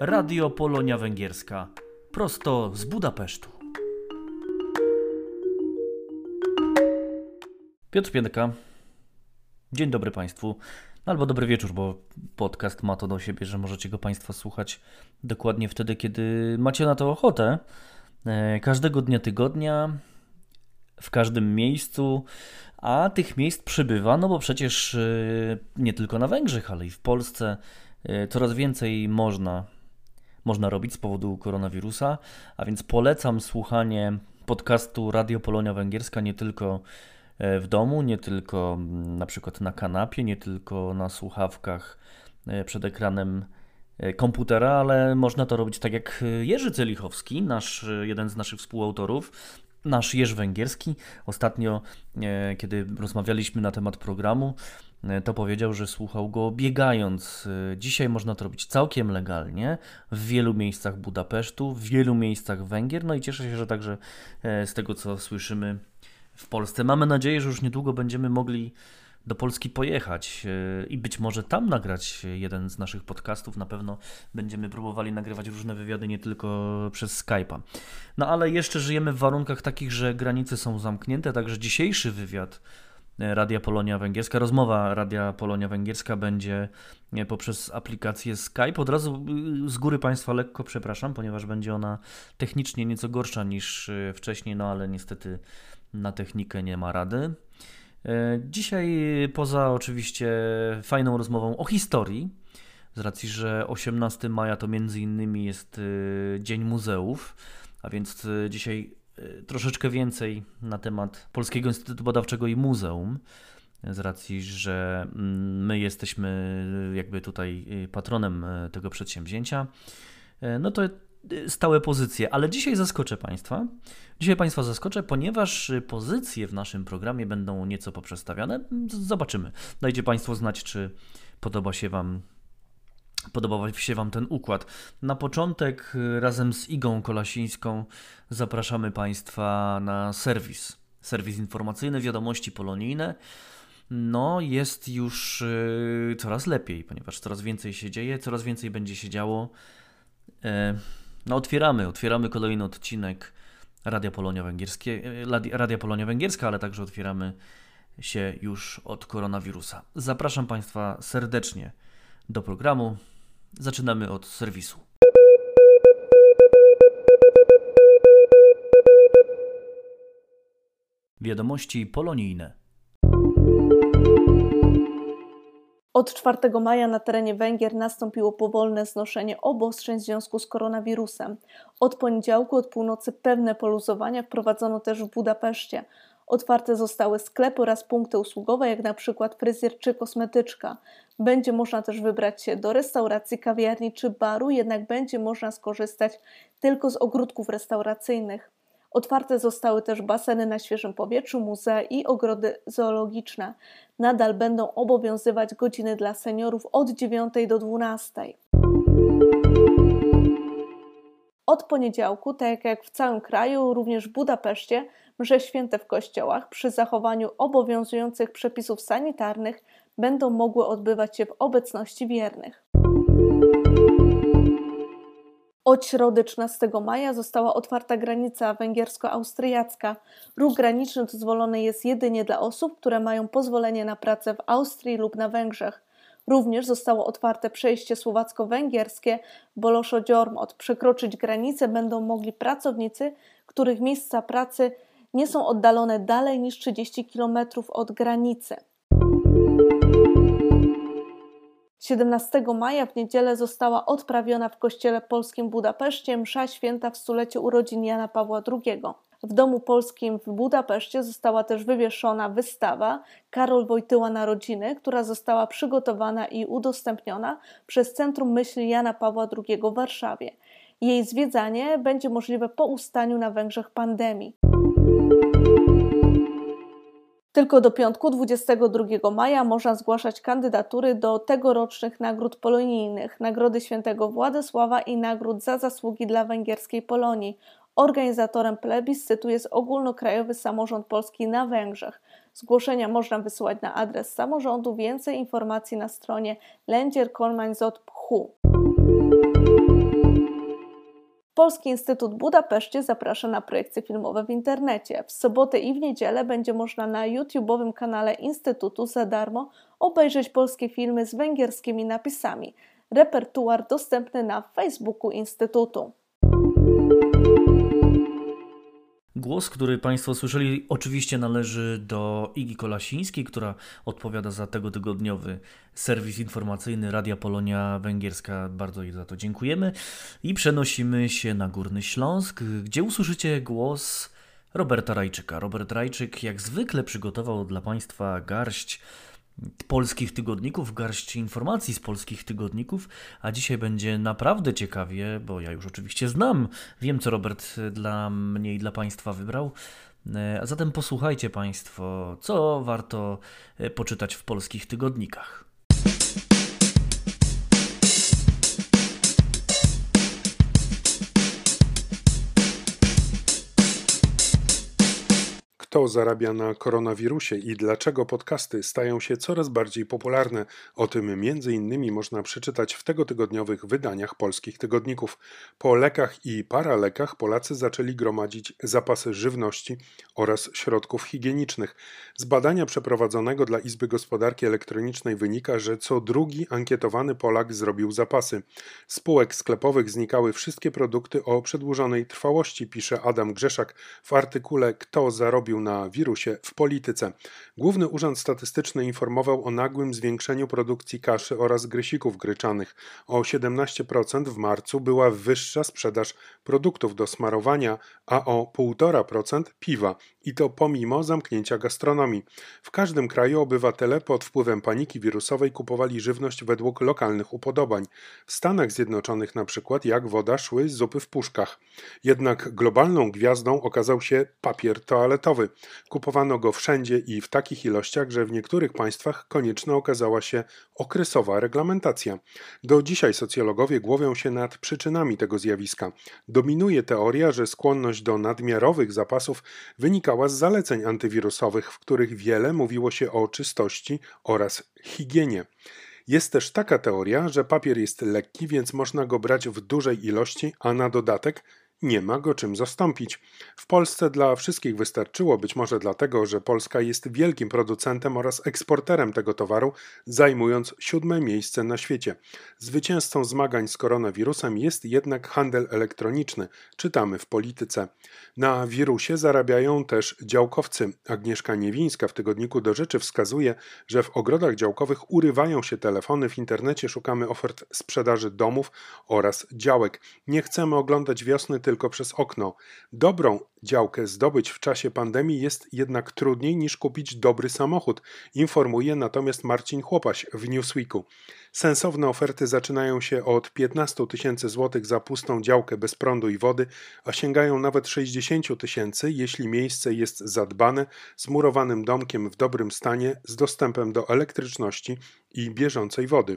Radio Polonia Węgierska. Prosto z Budapesztu. Piotr Piętka. Dzień dobry Państwu. Albo dobry wieczór, bo podcast ma to do siebie, że możecie go Państwo słuchać dokładnie wtedy, kiedy macie na to ochotę. E, każdego dnia tygodnia, w każdym miejscu, a tych miejsc przybywa, no bo przecież e, nie tylko na Węgrzech, ale i w Polsce e, coraz więcej można, można robić z powodu koronawirusa, a więc polecam słuchanie podcastu Radio Polonia Węgierska nie tylko w domu, nie tylko mm, na przykład na kanapie, nie tylko na słuchawkach przed ekranem komputera, ale można to robić tak jak Jerzy Celichowski, nasz, jeden z naszych współautorów, nasz Jerzy Węgierski. Ostatnio, e, kiedy rozmawialiśmy na temat programu, e, to powiedział, że słuchał go biegając. E, dzisiaj można to robić całkiem legalnie w wielu miejscach Budapesztu, w wielu miejscach Węgier. No i cieszę się, że także z tego, co słyszymy w Polsce. Mamy nadzieję, że już niedługo będziemy mogli do Polski pojechać e, i być może tam nagrać jeden z naszych podcastów. Na pewno będziemy próbowali nagrywać różne wywiady nie tylko przez Skype'a. No ale jeszcze żyjemy w warunkach takich, że granice są zamknięte, także dzisiejszy wywiad e, Radia Polonia Węgierska, rozmowa Radia Polonia Węgierska będzie e, poprzez aplikację Skype. Od razu z góry Państwa lekko przepraszam, ponieważ będzie ona technicznie nieco gorsza niż wcześniej, no ale niestety na technikę nie ma rady. E, dzisiaj poza oczywiście fajną rozmową o historii, z racji, że 18 maja to między innymi jest e, Dzień Muzeów, a więc e, dzisiaj troszeczkę więcej na temat Polskiego Instytutu Badawczego i Muzeum, z racji, że mm, my jesteśmy jakby tutaj patronem tego przedsięwzięcia. No to stałe pozycje, ale dzisiaj zaskoczę Państwa. Dzisiaj Państwa zaskoczę, ponieważ pozycje w naszym programie będą nieco poprzestawiane. Zobaczymy. Dajcie Państwo znać, czy podoba się Wam podobał się Wam ten układ. Na początek razem z Igą Kolasińską zapraszamy Państwa na serwis. Serwis informacyjny, wiadomości polonijne. No, jest już y, coraz lepiej, ponieważ coraz więcej się dzieje, coraz więcej będzie się działo. E, no otwieramy, otwieramy kolejny odcinek Radia Polonia, Węgierskie, e, Radia Polonia Węgierska, ale także otwieramy się już od koronawirusa. Zapraszam Państwa serdecznie do programu. Zaczynamy od serwisu. Wiadomości polonijne. Od 4 maja na terenie Węgier nastąpiło powolne znoszenie obostrzeń w związku z koronawirusem. Od poniedziałku od północy pewne poluzowania wprowadzono też w Budapeszcie. Otwarte zostały sklepy oraz punkty usługowe, jak na przykład fryzjer czy kosmetyczka. Będzie można też wybrać się do restauracji, kawiarni czy baru, jednak będzie można skorzystać tylko z ogródków restauracyjnych. Otwarte zostały też baseny na świeżym powietrzu, muzea i ogrody zoologiczne. Nadal będą obowiązywać godziny dla seniorów od 9 do 12. Od poniedziałku, tak jak w całym kraju, również w Budapeszcie, msze święte w kościołach przy zachowaniu obowiązujących przepisów sanitarnych będą mogły odbywać się w obecności wiernych. Od środy 13 maja została otwarta granica węgiersko-austriacka. Ruch graniczny dozwolony jest jedynie dla osób, które mają pozwolenie na pracę w Austrii lub na Węgrzech. Również zostało otwarte przejście słowacko-węgierskie Boloszo-Dziormot. Przekroczyć granicę będą mogli pracownicy, których miejsca pracy nie są oddalone dalej niż 30 km od granicy. 17 maja w niedzielę została odprawiona w kościele polskim w Budapeszcie msza święta w stulecie urodzin Jana Pawła II. W Domu Polskim w Budapeszcie została też wywieszona wystawa Karol Wojtyła Narodziny, która została przygotowana i udostępniona przez Centrum Myśli Jana Pawła II w Warszawie. Jej zwiedzanie będzie możliwe po ustaniu na Węgrzech pandemii. Tylko do piątku 22 maja można zgłaszać kandydatury do tegorocznych nagród polonijnych, Nagrody Świętego Władysława i nagród za zasługi dla węgierskiej Polonii. Organizatorem plebiscytu jest Ogólnokrajowy Samorząd Polski na Węgrzech. Zgłoszenia można wysyłać na adres samorządu. Więcej informacji na stronie lędzierkolmańzot.phu. Polski Instytut Budapeszcie zaprasza na projekcje filmowe w internecie. W sobotę i w niedzielę będzie można na YouTube'owym kanale Instytutu za darmo obejrzeć polskie filmy z węgierskimi napisami. Repertuar dostępny na Facebooku Instytutu. Głos, który Państwo słyszeli, oczywiście należy do Igi Kolasińskiej, która odpowiada za tego tygodniowy serwis informacyjny Radia Polonia Węgierska. Bardzo jej za to dziękujemy. I przenosimy się na Górny Śląsk, gdzie usłyszycie głos Roberta Rajczyka. Robert Rajczyk, jak zwykle, przygotował dla Państwa garść polskich tygodników, garść informacji z polskich tygodników, a dzisiaj będzie naprawdę ciekawie, bo ja już oczywiście znam, wiem co Robert dla mnie i dla Państwa wybrał. E, a zatem posłuchajcie Państwo, co warto e, poczytać w polskich tygodnikach. Kto zarabia na koronawirusie i dlaczego podcasty stają się coraz bardziej popularne? O tym między innymi można przeczytać w tegotygodniowych wydaniach polskich tygodników. Po lekach i paralekach Polacy zaczęli gromadzić zapasy żywności oraz środków higienicznych. Z badania przeprowadzonego dla Izby Gospodarki Elektronicznej wynika, że co drugi ankietowany Polak zrobił zapasy. Spółek sklepowych znikały wszystkie produkty o przedłużonej trwałości, pisze Adam Grzeszak w artykule Kto zarobił na wirusie w polityce. Główny Urząd Statystyczny informował o nagłym zwiększeniu produkcji kaszy oraz grysików gryczanych. O 17% w marcu była wyższa sprzedaż produktów do smarowania, a o 1,5% piwa. I to pomimo zamknięcia gastronomii. W każdym kraju obywatele pod wpływem paniki wirusowej kupowali żywność według lokalnych upodobań. W Stanach Zjednoczonych na przykład jak woda szły zupy w puszkach. Jednak globalną gwiazdą okazał się papier toaletowy. Kupowano go wszędzie i w takich ilościach, że w niektórych państwach konieczna okazała się okresowa reglamentacja. Do dzisiaj socjologowie głowią się nad przyczynami tego zjawiska. Dominuje teoria, że skłonność do nadmiarowych zapasów wynikała z zaleceń antywirusowych, w których wiele mówiło się o czystości oraz higienie. Jest też taka teoria, że papier jest lekki, więc można go brać w dużej ilości, a na dodatek nie ma go czym zastąpić. W Polsce dla wszystkich wystarczyło, być może dlatego, że Polska jest wielkim producentem oraz eksporterem tego towaru, zajmując siódme miejsce na świecie. Zwycięzcą zmagań z koronawirusem jest jednak handel elektroniczny, czytamy w polityce. Na wirusie zarabiają też działkowcy. Agnieszka Niewińska w tygodniku do rzeczy wskazuje, że w ogrodach działkowych urywają się telefony, w internecie szukamy ofert sprzedaży domów oraz działek. Nie chcemy oglądać wiosny tylko przez okno. Dobrą działkę zdobyć w czasie pandemii jest jednak trudniej niż kupić dobry samochód, informuje natomiast Marcin Chłopaś w Newsweeku. Sensowne oferty zaczynają się od 15 tysięcy złotych za pustą działkę bez prądu i wody, a sięgają nawet 60 tysięcy, jeśli miejsce jest zadbane, z murowanym domkiem w dobrym stanie, z dostępem do elektryczności i bieżącej wody.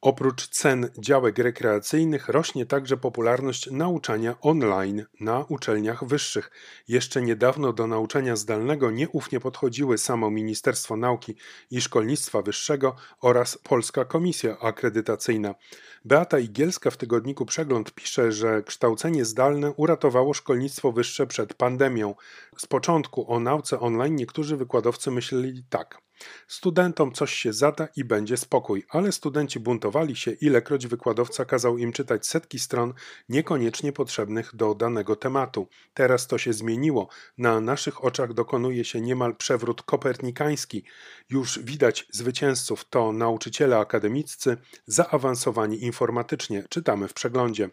Oprócz cen działek rekreacyjnych rośnie także popularność nauczania online na uczelniach wyższych. Jeszcze niedawno do nauczania zdalnego nieufnie podchodziły samo Ministerstwo Nauki i Szkolnictwa Wyższego oraz Polska Komisja Akredytacyjna. Beata Igielska w tygodniku Przegląd pisze, że kształcenie zdalne uratowało szkolnictwo wyższe przed pandemią. Z początku o nauce online niektórzy wykładowcy myśleli tak. Studentom coś się zada i będzie spokój, ale studenci buntowali się, ilekroć wykładowca kazał im czytać setki stron niekoniecznie potrzebnych do danego tematu. Teraz to się zmieniło. Na naszych oczach dokonuje się niemal przewrót kopernikański. Już widać zwycięzców to nauczyciele akademiccy, zaawansowani informatycznie, czytamy w przeglądzie.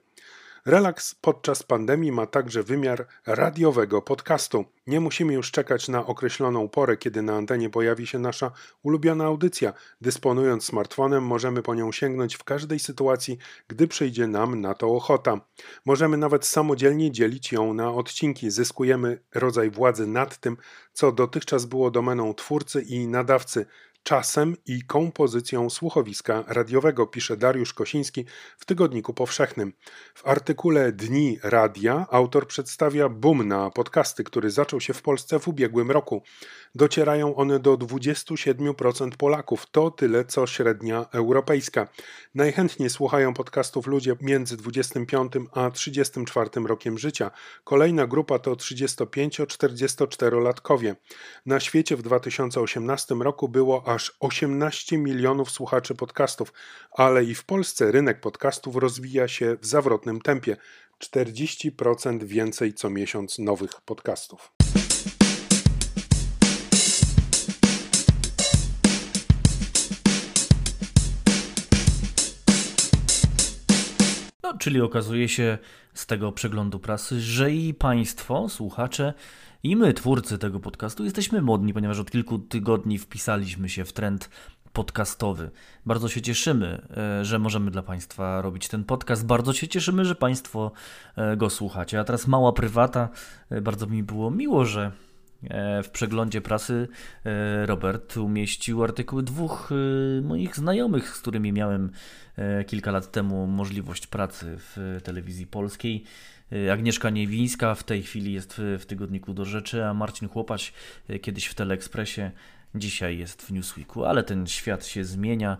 Relaks podczas pandemii ma także wymiar radiowego podcastu. Nie musimy już czekać na określoną porę, kiedy na antenie pojawi się nasza ulubiona audycja. Dysponując smartfonem, możemy po nią sięgnąć w każdej sytuacji, gdy przyjdzie nam na to ochota. Możemy nawet samodzielnie dzielić ją na odcinki. Zyskujemy rodzaj władzy nad tym, co dotychczas było domeną twórcy i nadawcy. Czasem i kompozycją słuchowiska radiowego, pisze Dariusz Kosiński w Tygodniku Powszechnym. W artykule Dni Radia autor przedstawia boom na podcasty, który zaczął się w Polsce w ubiegłym roku. Docierają one do 27% Polaków, to tyle co średnia europejska. Najchętniej słuchają podcastów ludzie między 25 a 34 rokiem życia. Kolejna grupa to 35-44-latkowie. Na świecie w 2018 roku było aż 18 milionów słuchaczy podcastów, ale i w Polsce rynek podcastów rozwija się w zawrotnym tempie. 40% więcej co miesiąc nowych podcastów. Czyli okazuje się z tego przeglądu prasy, że i Państwo, słuchacze, i my, twórcy tego podcastu, jesteśmy modni, ponieważ od kilku tygodni wpisaliśmy się w trend podcastowy. Bardzo się cieszymy, e, że możemy dla Państwa robić ten podcast. Bardzo się cieszymy, że Państwo e, go słuchacie. A teraz mała prywata. E, bardzo mi było miło, że w przeglądzie prasy Robert umieścił artykuły dwóch moich znajomych, z którymi miałem kilka lat temu możliwość pracy w telewizji polskiej. Agnieszka Niewińska w tej chwili jest w, tygodniku do rzeczy, a Marcin Chłopacz kiedyś w Teleekspresie, dzisiaj jest w Newsweeku, ale ten świat się zmienia.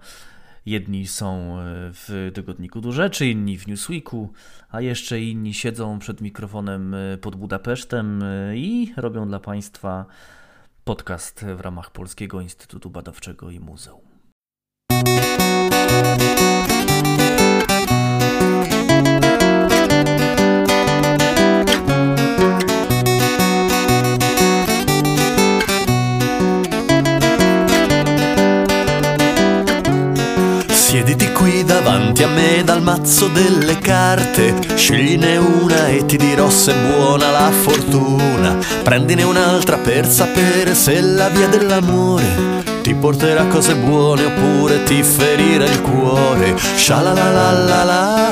Jedni są y, w tygodniku do rzeczy, inni w Newsweeku, a jeszcze inni siedzą przed mikrofonem pod Budapesztem i robią dla Państwa podcast w ramach Polskiego Instytutu Badawczego i Muzeum. Davanti a me dal mazzo delle carte, scegliene una e ti dirò se è buona la fortuna. Prendine un'altra per sapere se la via dell'amore ti porterà cose buone oppure ti ferirà il cuore. Shalalalalala,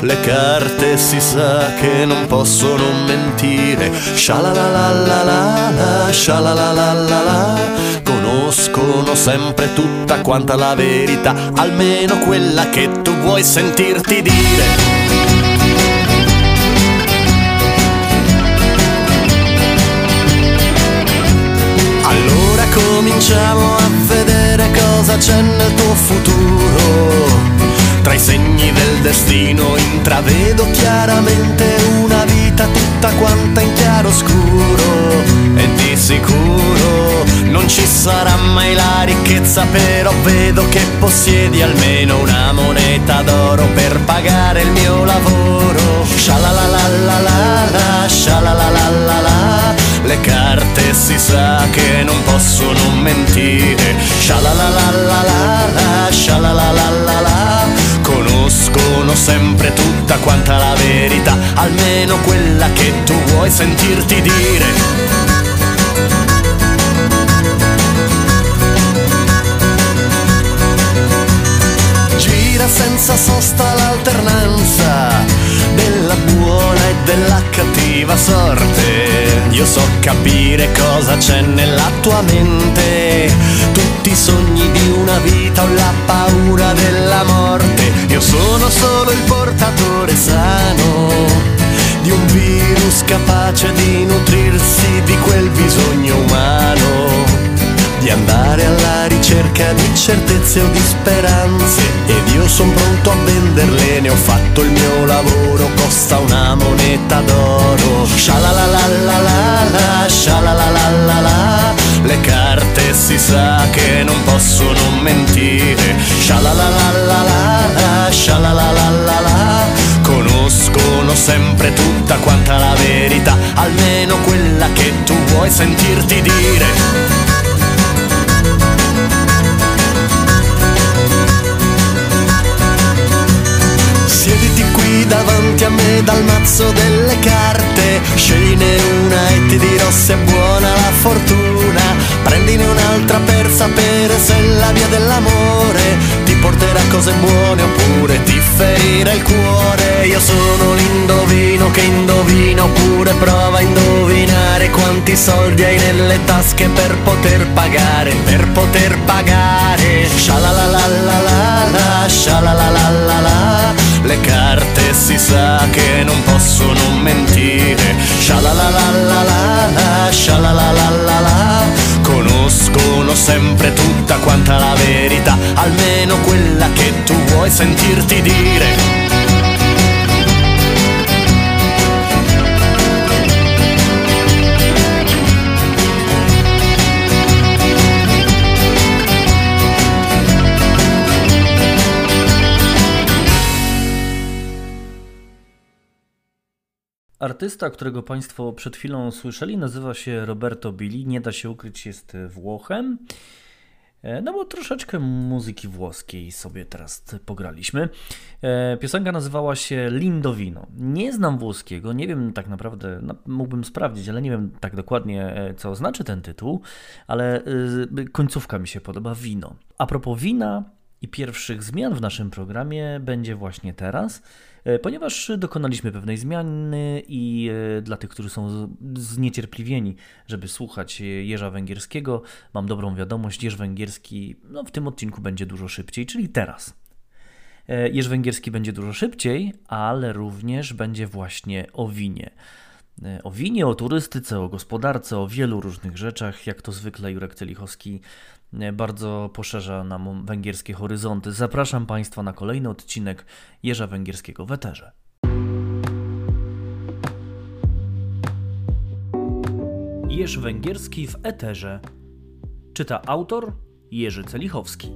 le carte si sa che non possono mentire. Shalalalalala conoscono sempre tutta quanta la verità, almeno quella che tu vuoi sentirti dire. Cominciamo a vedere cosa c'è nel tuo futuro. Tra i segni del destino intravedo chiaramente una vita tutta quanta in chiaro scuro e di sicuro non ci sarà mai la ricchezza però vedo che possiedi almeno una moneta d'oro per pagare il mio lavoro Shalalalalala, shalalalalala le carte si sa che possono mentire Shalalalalala, shalalalalala conoscono sempre tutta quanta la verità, almeno quella che tu vuoi sentirti dire. Gira senza sosta l'alternanza della buona della cattiva sorte. Io so capire cosa c'è nella tua mente, tutti i sogni di una vita o la paura della morte. Io sono solo il portatore sano di un virus capace di nutrirsi di quel bisogno umano di andare alla ricerca di certezze o di speranze ed io sono pronto a venderle, ne ho fatto il mio lavoro, costa una moneta d'oro. Shalalalalala, shalalalalala, le carte si sa che non possono mentire. Shalalalalala, shalalalalala, conoscono sempre tutta quanta la verità, almeno quella che tu vuoi sentirti dire. Davanti a me dal mazzo delle carte Scegliene una e ti dirò se è buona la fortuna Prendine un'altra per sapere se la via dell'amore Ti porterà cose buone oppure ti ferire il cuore. Io sono l'indovino che indovina oppure prova a indovinare quanti soldi hai nelle tasche per poter pagare, per poter pagare. Shalalalalala, shalalalalala, le carte si sa che non possono mentire. Shalalalalala, shalalalalala, conoscono sempre tutta quanta la verità, almeno quella che tu vuoi sentirti dire. Artysta, którego Państwo przed chwilą słyszeli, nazywa się Roberto Billi. Nie da się ukryć, jest Włochem. E, no bo troszeczkę muzyki włoskiej sobie teraz pograliśmy. E, piosenka nazywała się Lindovino. Nie znam włoskiego, nie wiem tak naprawdę, no, mógłbym sprawdzić, ale nie wiem tak dokładnie, e, co znaczy ten tytuł, ale końcówka mi się podoba, wino. A propos wina i pierwszych zmian w naszym programie będzie właśnie teraz. E, ponieważ dokonaliśmy pewnej zmiany i e, dla tych, którzy są zniecierpliwieni, żeby słuchać Jeża Węgierskiego, mam dobrą wiadomość, Jeż Węgierski no, w tym odcinku będzie dużo szybciej, czyli teraz. E, Jeż Węgierski będzie dużo szybciej, ale również będzie właśnie o winie. O winie, o turystyce, o gospodarce, o wielu różnych rzeczach, jak to zwykle Jurek Celichowski bardzo poszerza nam węgierskie horyzonty. Zapraszam Państwa na kolejny odcinek Jeża Węgierskiego w Eterze. Jeż Węgierski w Eterze. Czyta autor Jerzy Celichowski.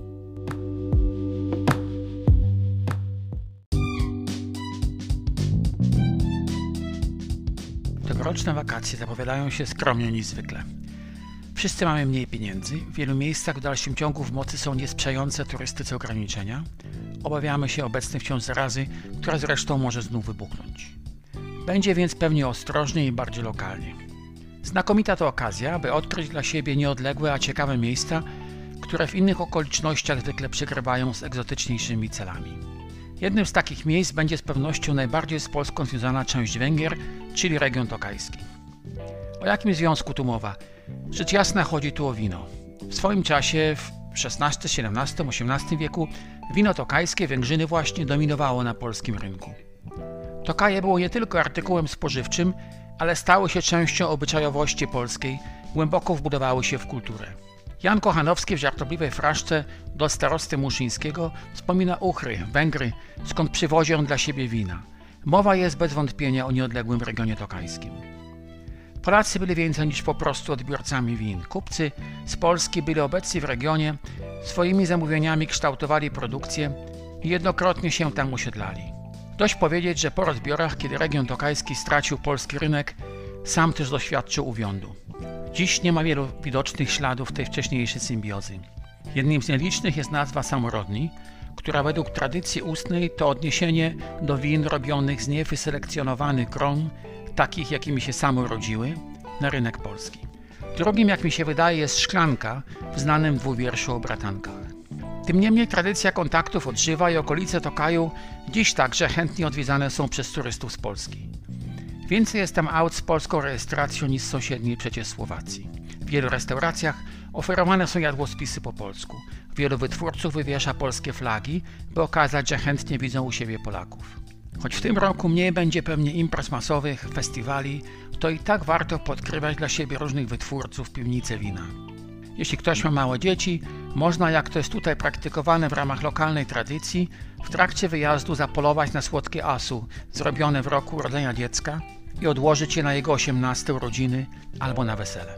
Tegoroczne wakacje zapowiadają się skromnie niż zwykle. Wszyscy mamy mniej pieniędzy, w wielu miejscach w dalszym ciągu w mocy są niesprzyjające turystyce ograniczenia. Obawiamy się obecnej wciąż zarazy, która zresztą może znów wybuchnąć. Będzie więc pewnie ostrożnie i bardziej lokalnie. Znakomita to okazja, by odkryć dla siebie nieodległe, a ciekawe miejsca, które w innych okolicznościach zwykle przegrywają z egzotyczniejszymi celami. Jednym z takich miejsc będzie z pewnością najbardziej z Polską związana część Węgier, czyli region tokajski. O jakim związku tu mowa? Rzecz jasna chodzi tu o wino. W swoim czasie w XVI, XVII, XVIII wieku wino tokajskie Węgrzyny właśnie dominowało na polskim rynku. Tokaje było nie tylko artykułem spożywczym, ale stały się częścią obyczajowości polskiej, głęboko wbudowały się w kulturę. Jan Kochanowski w żartobliwej fraszce do starosty Muszyńskiego wspomina Uchry, Węgry, skąd przywozi on dla siebie wina. Mowa jest bez wątpienia o nieodległym regionie tokajskim. Polacy byli więcej niż po prostu odbiorcami win. Kupcy z Polski byli obecni w regionie, swoimi zamówieniami kształtowali produkcję i jednokrotnie się tam osiedlali. Dość powiedzieć, że po rozbiorach, kiedy region tokajski stracił polski rynek, sam też doświadczył uwiądu. Dziś nie ma wielu widocznych śladów tej wcześniejszej symbiozy. Jednym z nielicznych jest nazwa samorodni, która według tradycji ustnej to odniesienie do win robionych z niewyselekcjonowanych gron takich, jakimi się same urodziły, na rynek polski. Drugim, jak mi się wydaje, jest szklanka w znanym dwuwierszu o bratankach. Tym niemniej tradycja kontaktów odżywa i okolice Tokaju dziś także chętnie odwiedzane są przez turystów z Polski. Więcej jest tam aut z polską rejestracją niż z sąsiedniej przecież Słowacji. W wielu restauracjach oferowane są jadłospisy po polsku. Wielu wytwórców wywiesza polskie flagi, by okazać, że chętnie widzą u siebie Polaków. Choć w tym roku mniej będzie pewnie imprez masowych, festiwali, to i tak warto podkrywać dla siebie różnych wytwórców piwnice wina. Jeśli ktoś ma małe dzieci, można, jak to jest tutaj praktykowane w ramach lokalnej tradycji, w trakcie wyjazdu zapolować na słodkie asu zrobione w roku urodzenia dziecka i odłożyć je na jego 18 urodziny albo na wesele.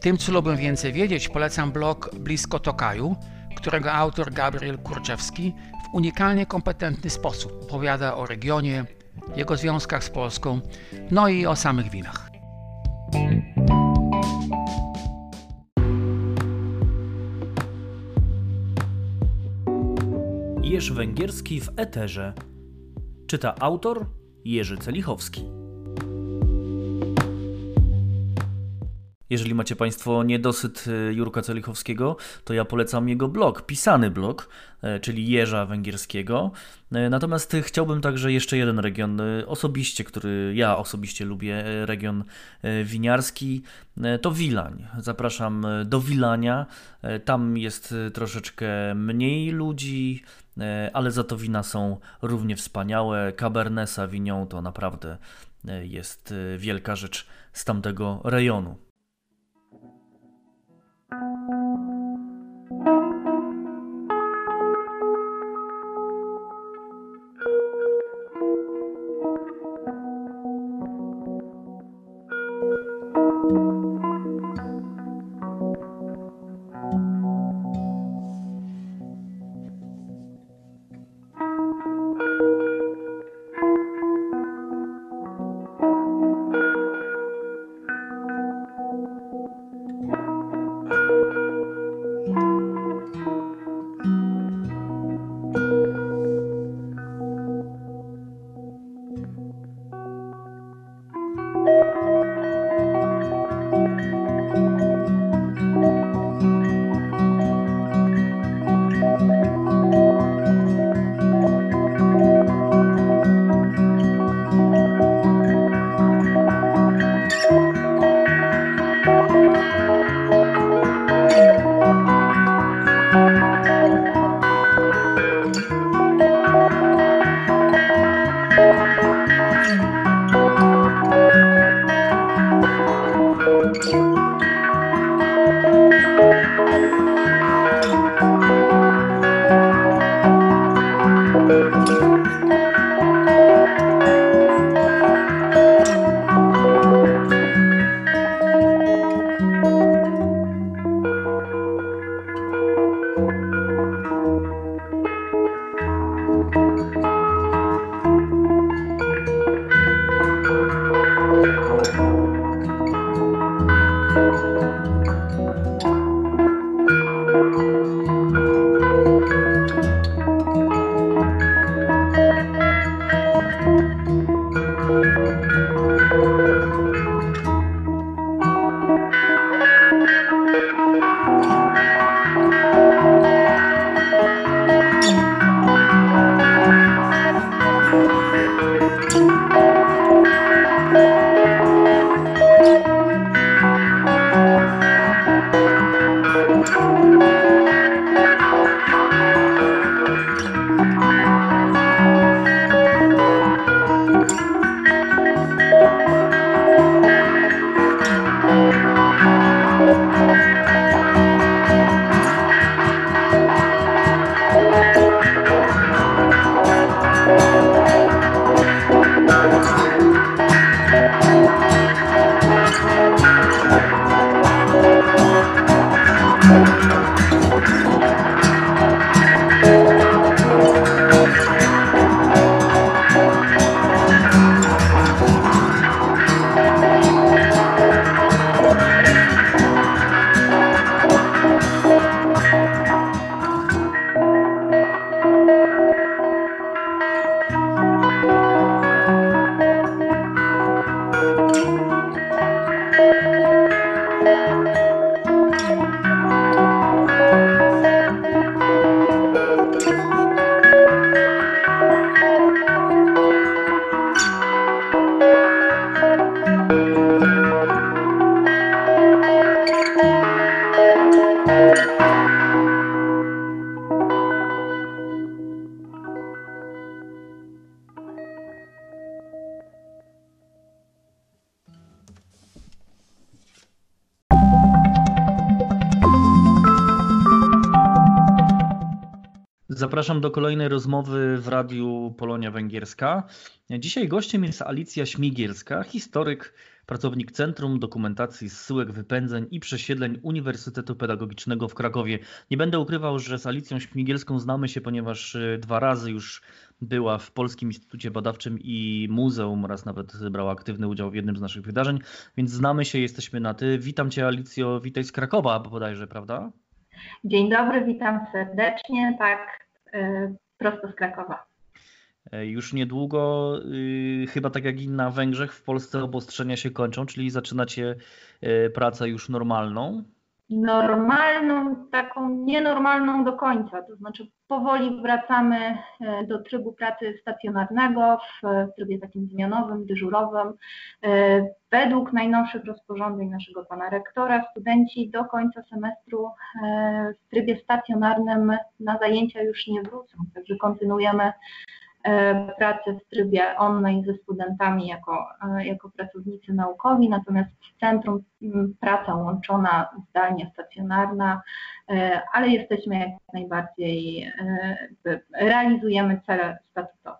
Tym, co lubię więcej wiedzieć, polecam blog Blisko Tokaju, którego autor Gabriel Kurczewski unikalnie kompetentny sposób opowiada o regionie, jego związkach z Polską, no i o samych winach. Jerzy Węgierski w Eterze. Czyta autor Jerzy Celichowski. Jeżeli macie Państwo niedosyt y, Jurka Celichowskiego, to ja polecam jego blog, pisany blog, e, czyli Jeża Węgierskiego. E, natomiast chciałbym także jeszcze jeden region e, osobiście, który ja osobiście lubię, region winiarski, to Wilań. Zapraszam do Wilania. Tam jest troszeczkę mniej ludzi, ale za to wina są równie wspaniałe. Cabernet Sauvignon to naprawdę jest wielka rzecz z tamtego rejonu. Zapraszam do kolejnej rozmowy w Radiu Polonia Węgierska. Dzisiaj gościem jest Alicja Śmigielska, historyk, pracownik Centrum Dokumentacji Zsyłek Wypędzeń i Przesiedleń Uniwersytetu Pedagogicznego w Krakowie. Nie będę ukrywał, że z Alicją Śmigielską znamy się, ponieważ e, dwa razy już była w Polskim Instytucie Badawczym i Muzeum oraz nawet brała aktywny udział w jednym z naszych wydarzeń, więc znamy się, jesteśmy na ty. Witam Cię Alicjo, witaj z Krakowa bodajże, prawda? Dzień dobry, witam serdecznie. Tak, prosto z Krakowa. E, już niedługo, y, chyba tak jak i na Węgrzech, w Polsce obostrzenia się kończą, czyli zaczynacie e, pracę już normalną. Normalną, taką nienormalną do końca, to znaczy powoli wracamy e, do trybu pracy stacjonarnego w trybie takim zmianowym, dyżurowym. Według najnowszych rozporządzeń naszego pana rektora, studenci do końca semestru w trybie stacjonarnym na zajęcia już nie wrócą, także kontynuujemy E, pracy w trybie online ze studentami jako, e, jako pracownicy naukowi, natomiast w centrum praca łączona zdalnie, stacjonarna, e, ale jesteśmy jak najbardziej, realizujemy cele statutowe.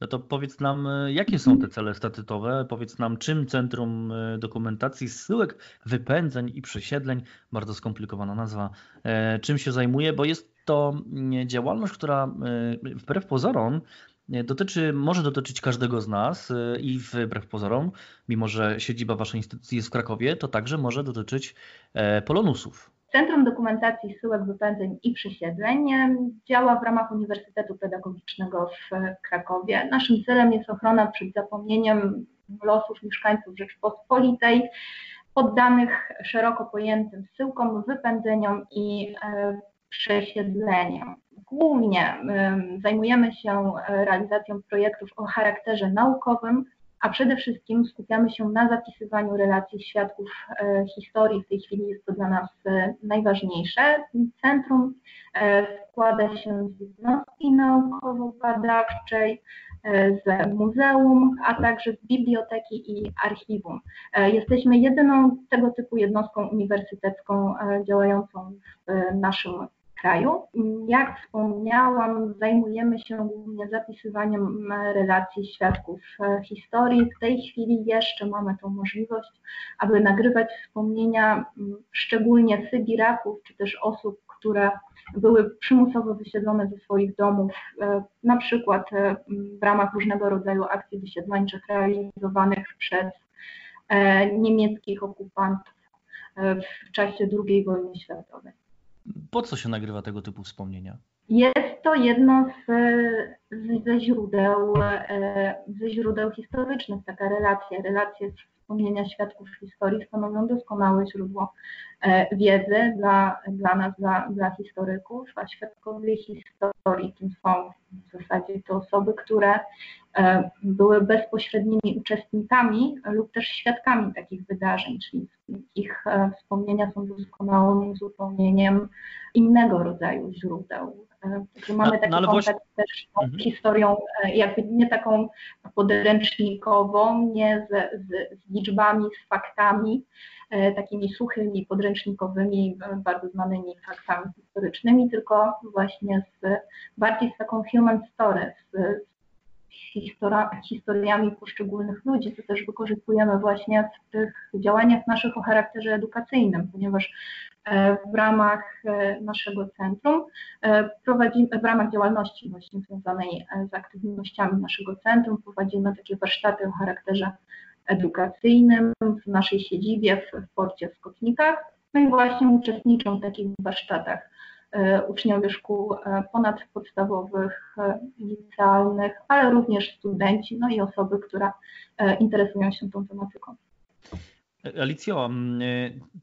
No to powiedz nam, jakie są te cele statutowe? Powiedz nam, czym Centrum Dokumentacji Zsyłek, Wypędzeń i Przesiedleń, bardzo skomplikowana nazwa, czym się zajmuje, bo jest to mm, działalność, która y, wbrew pozorom y, dotyczy, może dotyczyć każdego z nas y, i wbrew pozorom, mimo że siedziba waszej instytucji jest w Krakowie, to także może dotyczyć e, polonusów. Centrum Dokumentacji Syłek Wypędzeń i Przesiedleń działa w ramach Uniwersytetu Pedagogicznego w Krakowie. Naszym celem jest ochrona przed zapomnieniem losów mieszkańców Rzeczpospolitej, poddanych szeroko pojętym syłkom, wypędzeniom i przesiedleniem. Głównie zajmujemy się e, realizacją projektów o charakterze naukowym, a przede wszystkim skupiamy się na zapisywaniu relacji świadków e, historii. W tej chwili jest to dla nas e, najważniejsze. Centrum składa się z jednostki naukowo-badawczej, z muzeum, a także z biblioteki i archiwum. Jesteśmy jedyną tego typu jednostką uniwersytecką działającą w naszym kraju. Jak wspomniałam, zajmujemy się głównie zapisywaniem relacji świadków e, historii. W tej chwili jeszcze mamy tą możliwość, aby nagrywać wspomnienia szczególnie Sybiraków, czy też osób, które były przymusowo wysiedlone ze swoich domów, e, na przykład e, w ramach różnego rodzaju akcji wysiedleńczych realizowanych przez niemieckich okupantów w czasie II wojny światowej. Po co się nagrywa tego typu wspomnienia? Jest to jedno z, ze, źródeł, e, ze źródeł historycznych, taka relacja. Relacje wspomnienia świadków historii stanowią doskonałe źródło e, wiedzy dla, dla nas, dla, dla historyków, a świadkowie historii tym są w zasadzie to osoby, które e, były bezpośrednimi uczestnikami lub też świadkami takich wydarzeń, czyli ich e, wspomnienia są doskonałym uzupełnieniem innego rodzaju źródeł. Także mamy taki no, kontakt właśnie... też z mhm. historią, jakby nie taką podręcznikową, nie z, z, z liczbami, z faktami, e, takimi suchymi, podręcznikowymi, e, bardzo znanymi faktami historycznymi, tylko właśnie z bardziej z taką human story, z historiami poszczególnych ludzi, co też wykorzystujemy właśnie w tych działaniach naszych o charakterze edukacyjnym, ponieważ e, w ramach naszego centrum prowadzimy, w ramach działalności właśnie związanej z aktywnościami naszego centrum prowadzimy takie warsztaty o charakterze edukacyjnym w naszej siedzibie w, porcie w Skotnikach. No i właśnie uczestniczą w takich warsztatach e, uczniowie szkół e, ponadpodstawowych, e, licealnych, ale również studenci, no i osoby, które interesują się tą tematyką. Alicjo,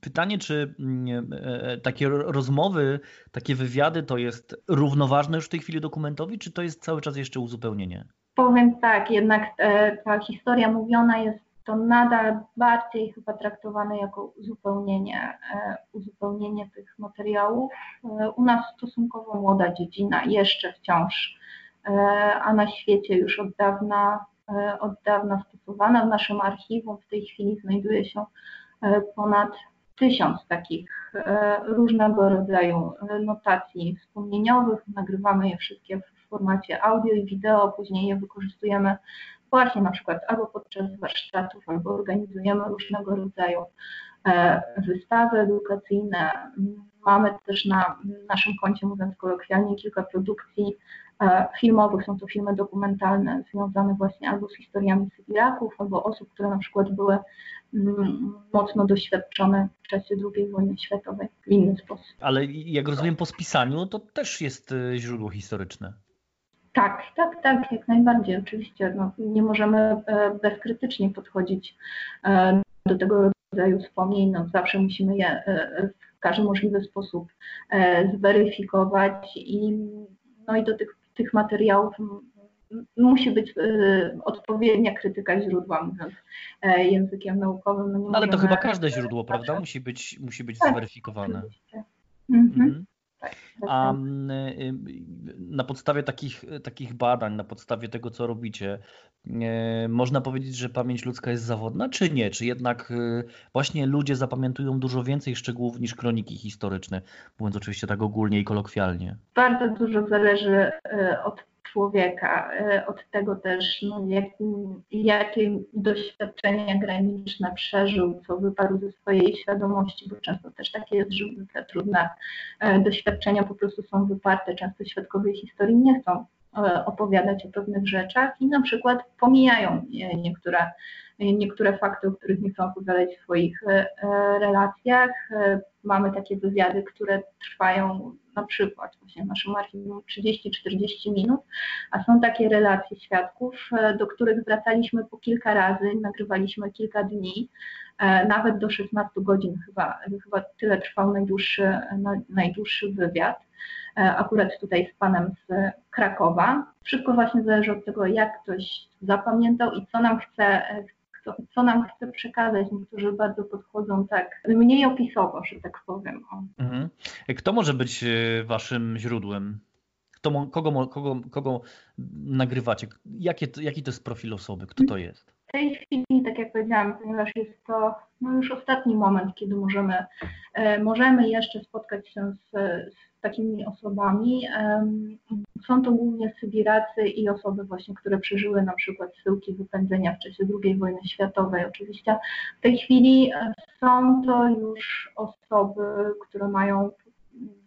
pytanie, czy takie rozmowy, takie wywiady to jest równoważne już w tej chwili dokumentowi, czy to jest cały czas jeszcze uzupełnienie? Powiem tak, jednak ta historia mówiona jest to nadal bardziej chyba traktowane jako uzupełnienie, e, uzupełnienie tych materiałów. E, u nas stosunkowo młoda dziedzina, jeszcze wciąż, e, a na świecie już od dawna, od dawna stosowana. W naszym archiwum w tej chwili znajduje się ponad tysiąc takich różnego rodzaju notacji wspomnieniowych. Nagrywamy je wszystkie w formacie audio i wideo, później je wykorzystujemy właśnie na przykład albo podczas warsztatów, albo organizujemy różnego rodzaju e, wystawy edukacyjne. Mamy też na naszym koncie, mówiąc kolokwialnie, kilka produkcji e, filmowych. Są to filmy dokumentalne związane właśnie albo z historiami Sybiraków, albo osób, które na przykład były mm, mocno doświadczone w czasie II wojny światowej w inny sposób. Ale jak rozumiem po spisaniu, to też jest e, źródło historyczne. Tak, tak, tak, jak najbardziej. Oczywiście no, nie możemy e, bezkrytycznie podchodzić e, do tego rodzaju wspomnień. No, zawsze musimy je e, w każdy możliwy sposób zweryfikować i, no, i do tych, tych materiałów musi być odpowiednia krytyka źródła, mówiąc językiem naukowym. No, no ale to chyba każde źródło, prawda? Musi być, musi być tak, zweryfikowane. Mhm. Mhm. Tak, A y, na podstawie takich, takich badań, na podstawie tego, co robicie, y, można powiedzieć, że pamięć ludzka jest zawodna, czy nie? Czy jednak y, właśnie ludzie zapamiętują dużo więcej szczegółów niż kroniki historyczne, mówiąc oczywiście tak ogólnie i kolokwialnie? Bardzo dużo zależy od człowieka, e, od tego też, no, jak, jakie doświadczenia graniczne przeżył, co wyparł ze swojej świadomości, bo często też takie jest, że te trudne e, doświadczenia po prostu są wyparte, często świadkowie historii nie chcą e, opowiadać o pewnych rzeczach i na przykład pomijają niektóre, niektóre fakty, o których nie chcą opowiadać w swoich relacjach. Mamy takie wywiady, które trwają na przykład właśnie w naszym archiwum 30-40 minut, a są takie relacje świadków, e, do których zwracaliśmy po kilka razy, nagrywaliśmy kilka dni, e, nawet do 16 godzin chyba, chyba tyle trwał najdłuższy, najdłuższy wywiad e, akurat tutaj z panem z Krakowa. Wszystko właśnie zależy od tego, jak ktoś zapamiętał i co nam chce, co, co nam chce przekazać. Niektórzy bardzo podchodzą tak mniej opisowo, że tak powiem. Mhm. Kto może być e, waszym źródłem? Kto, kogo, kogo, kogo nagrywacie? Jakie, jaki to jest profil osoby? Kto to jest? Tej chwili, tak jak powiedziałam, ponieważ jest to no już ostatni moment, kiedy możemy, e, możemy jeszcze spotkać się z, z takimi osobami. Są to głównie Sybiracy i osoby właśnie, które przeżyły na przykład syłki wypędzenia w czasie II wojny światowej. Oczywiście w tej chwili e, są to już osoby, które mają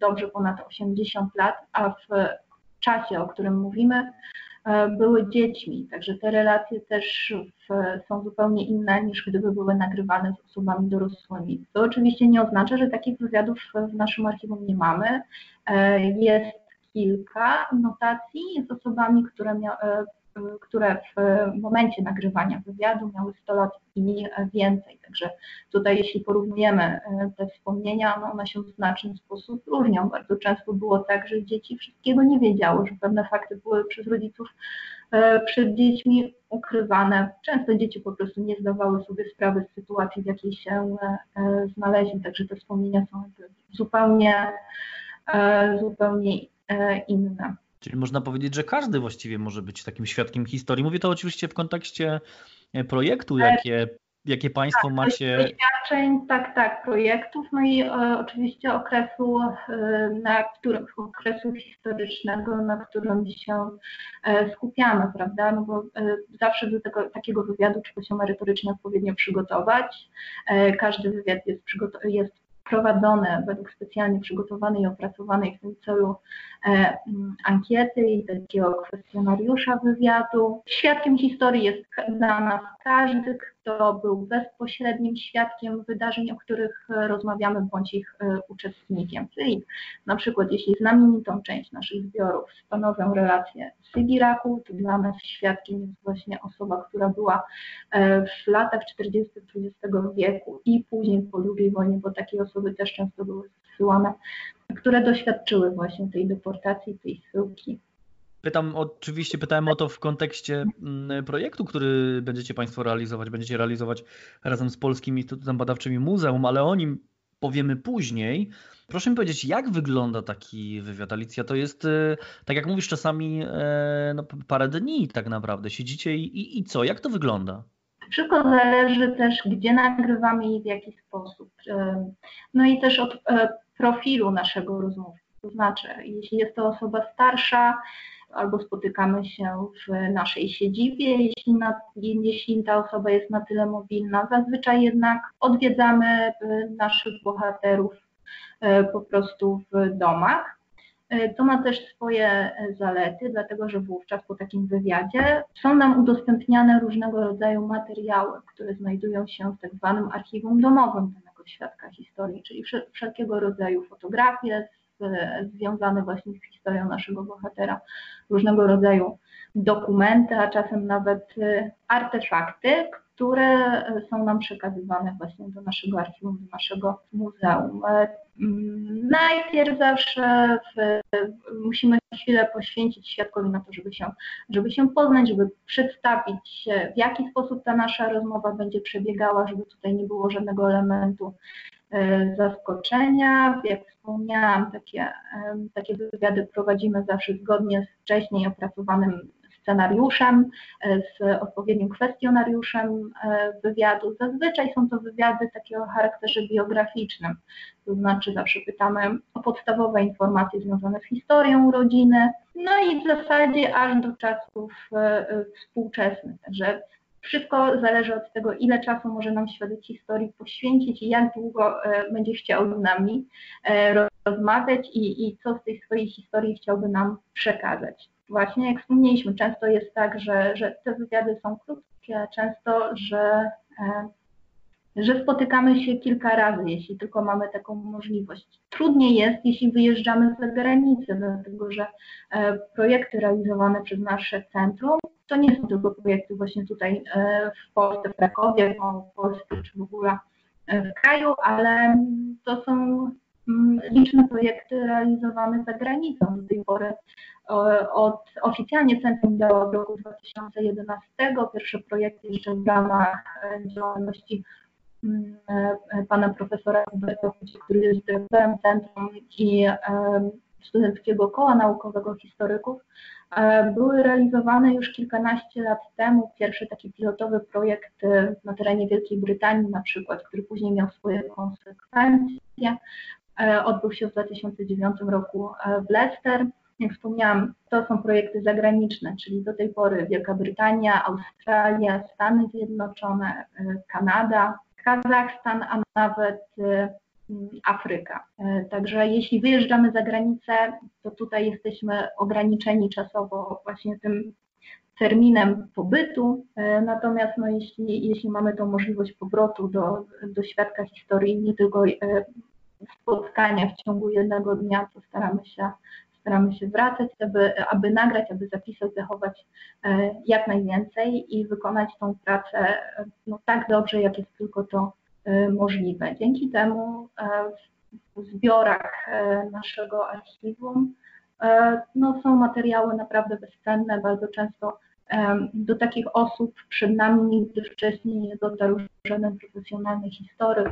dobrze ponad 80 lat, a w czasie, o którym mówimy, były dziećmi, także te relacje też w, są zupełnie inne niż gdyby były nagrywane z osobami dorosłymi. To oczywiście nie oznacza, że takich wywiadów w naszym archiwum nie mamy. E, jest kilka notacji z osobami, które mia, e, które w momencie nagrywania wywiadu miały 100 lat i więcej. Także tutaj, jeśli porównujemy e, te wspomnienia, no one się w znaczny sposób różnią. Bardzo często było tak, że dzieci wszystkiego nie wiedziały, że pewne fakty były przez rodziców e, przed dziećmi ukrywane. Często dzieci po prostu nie zdawały sobie sprawy z sytuacji, w jakiej się e, znaleźli, także te wspomnienia są zupełnie, zupełnie inne. Czyli można powiedzieć, że każdy właściwie może być takim świadkiem historii. Mówię to oczywiście w kontekście e, projektu, jakie, jakie Państwo tak, macie. Doświadczeń, tak, tak, projektów, no i e, oczywiście okresu, e, na którym, okresu historycznego, na którym się e, skupiamy, prawda? No bo e, zawsze do tego, takiego wywiadu trzeba się merytorycznie odpowiednio przygotować. E, każdy wywiad jest, jest prowadzone według specjalnie przygotowanej i opracowanej w tym celu e, mm, ankiety i takiego kwestionariusza wywiadu. Świadkiem historii jest dla nas każdy, kto był bezpośrednim świadkiem wydarzeń, o których rozmawiamy, bądź ich e, uczestnikiem. Czyli na przykład, jeśli znamienitą część naszych zbiorów stanowią relacje z Sybiraku, to dla nas świadkiem jest właśnie osoba, która była e, w latach 40. XX wieku i później po II wojnie, bo takie osoby też często były zsyłane, które doświadczyły właśnie tej deportacji, tej syłki. Pytam, oczywiście pytałem o to w kontekście mm, projektu, który będziecie Państwo realizować. Będziecie realizować razem z Polskim Instytutem Badawczym Muzeum, ale o nim powiemy później. Proszę mi powiedzieć, jak wygląda taki wywiad, Alicja? To jest, y, tak jak mówisz, czasami e, no, parę dni tak naprawdę. Siedzicie i, i, co? Jak to wygląda? Wszystko zależy też, gdzie nagrywamy i w jaki sposób. No i też od e, profilu naszego rozmówcy. To znaczy, jeśli jest to osoba starsza, albo spotykamy się w naszej siedzibie, jeśli, na, jeśli ta osoba jest na tyle mobilna. Zazwyczaj jednak odwiedzamy e, naszych bohaterów e, po prostu w domach. E, to ma też swoje zalety, dlatego że wówczas po takim wywiadzie są nam udostępniane różnego rodzaju materiały, które znajdują się w tak zwanym archiwum domowym danego świadka historii, czyli wszelkiego rodzaju fotografie związane właśnie z historią naszego bohatera, różnego rodzaju dokumenty, a czasem nawet artefakty, które są nam przekazywane właśnie do naszego archiwum, do naszego muzeum. Mm, najpierw zawsze w, musimy chwilę poświęcić świadkowi na to, żeby się, żeby się poznać, żeby przedstawić, w jaki sposób ta nasza rozmowa będzie przebiegała, żeby tutaj nie było żadnego elementu e, zaskoczenia. Jak wspomniałam, takie, takie wywiady prowadzimy zawsze zgodnie z wcześniej opracowanym scenariuszem, e, z odpowiednim kwestionariuszem e, wywiadu. Zazwyczaj są to wywiady takie o charakterze biograficznym, to znaczy zawsze pytamy o podstawowe informacje związane z historią rodziny, no i w zasadzie aż do czasów e, współczesnych. Także wszystko zależy od tego, ile czasu może nam świadek historii poświęcić i jak długo będzie chciał z nami rozmawiać i, i co z tej swojej historii chciałby nam przekazać właśnie jak wspomnieliśmy, często jest tak, że, że te wywiady są krótkie, często, że, e, że spotykamy się kilka razy, jeśli tylko mamy taką możliwość. Trudniej jest, jeśli wyjeżdżamy za granicę, dlatego że e, projekty realizowane przez nasze centrum to nie są tylko projekty właśnie tutaj e, w Polsce, w Krakowie, w Polsce czy w ogóle w kraju, ale to są mm, liczne projekty realizowane za granicą. Do tej pory od oficjalnie centrum działa w roku 2011. Pierwsze projekty jeszcze w ramach e, działalności mm, e, pana profesora Roberta, który jest dyrektorem centrum i e, Studenckiego Koła Naukowego Historyków, były realizowane już kilkanaście lat temu. Pierwszy taki pilotowy projekt na terenie Wielkiej Brytanii na przykład, który później miał swoje konsekwencje, odbył się w 2009 roku w Leicester jak wspomniałam, to są projekty zagraniczne, czyli do tej pory Wielka Brytania, Australia, Stany Zjednoczone, Kanada, Kazachstan, a nawet Afryka. Y, także jeśli wyjeżdżamy za granicę, to tutaj jesteśmy ograniczeni czasowo właśnie tym terminem pobytu, natomiast no, jeśli, jeśli mamy tą możliwość powrotu do, do świadka historii, nie tylko spotkania w ciągu jednego dnia, to staramy się staramy się wracać, aby, aby nagrać, aby zapisać, zachować e, jak najwięcej i wykonać tą pracę e, no, tak dobrze, jak jest tylko to e, możliwe. Dzięki temu w zbiorach naszego archiwum no, są materiały naprawdę bezcenne, bardzo często do takich osób przed nami nigdy wcześniej nie dotarł żaden profesjonalny historyk,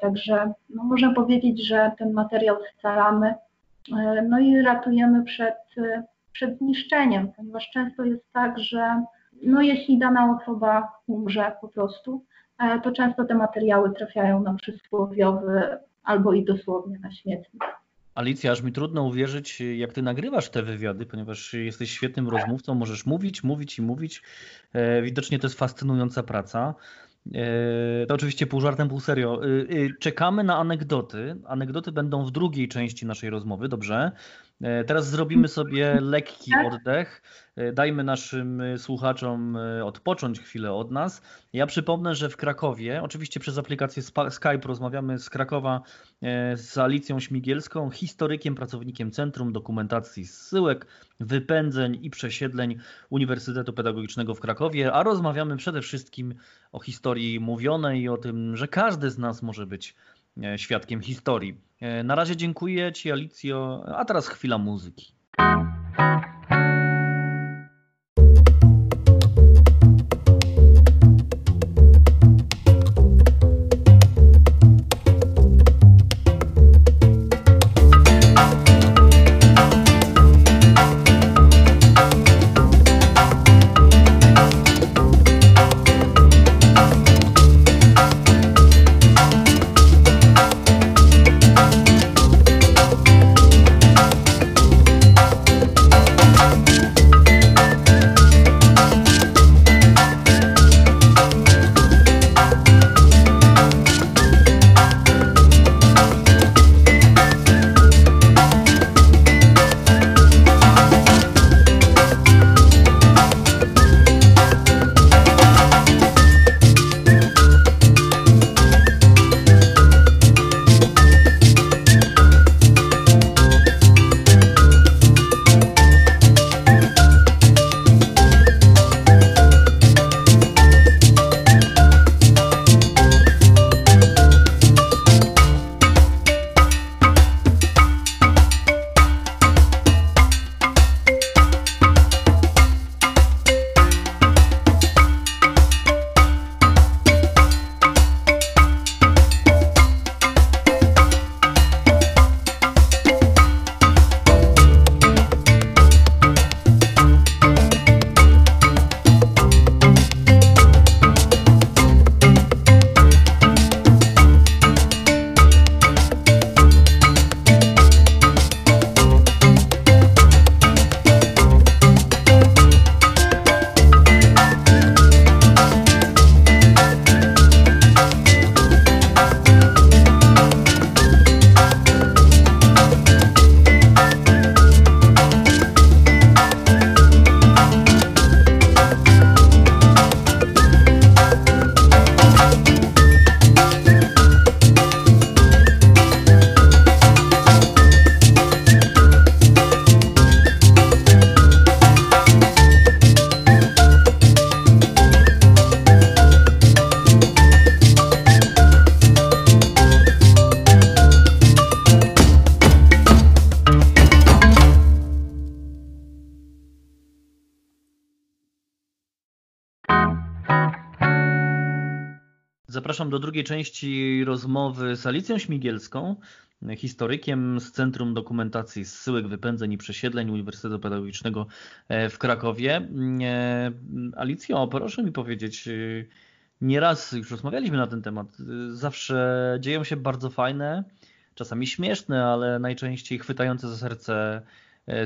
także no, można powiedzieć, że ten materiał scalamy E, no i ratujemy przed, e, przed zniszczeniem, ponieważ często jest tak, że no jeśli dana osoba umrze po prostu, e, to często te materiały trafiają na przysłowiowy albo i dosłownie na śmietnik. Alicja, aż mi trudno uwierzyć, jak ty nagrywasz te wywiady, ponieważ jesteś świetnym rozmówcą, możesz mówić, mówić i mówić. Widocznie to jest fascynująca praca. E, to oczywiście pół żartem, pół serio. E, e, czekamy na anegdoty. Anegdoty będą w drugiej części naszej rozmowy, dobrze? E, teraz zrobimy sobie lekki oddech. E, dajmy naszym e, słuchaczom odpocząć chwilę od nas. Ja przypomnę, że w Krakowie, oczywiście przez aplikację Skype rozmawiamy z Krakowa z Alicją Śmigielską, historykiem, pracownikiem Centrum Dokumentacji Zsyłek, Wypędzeń i Przesiedleń Uniwersytetu Pedagogicznego w Krakowie, a rozmawiamy przede wszystkim o historii mówionej i o tym, że każdy z nas może być świadkiem historii. E, na razie dziękuję Ci, Alicjo, a teraz chwila muzyki. Części rozmowy z Alicją Śmigielską, historykiem z Centrum Dokumentacji Zsyłek, Wypędzeń i Przesiedleń Uniwersytetu Pedagogicznego e, w Krakowie. E, Alicjo, proszę mi powiedzieć, e, nieraz już rozmawialiśmy na ten temat, zawsze dzieją się bardzo fajne, czasami śmieszne, ale najczęściej chwytające za serce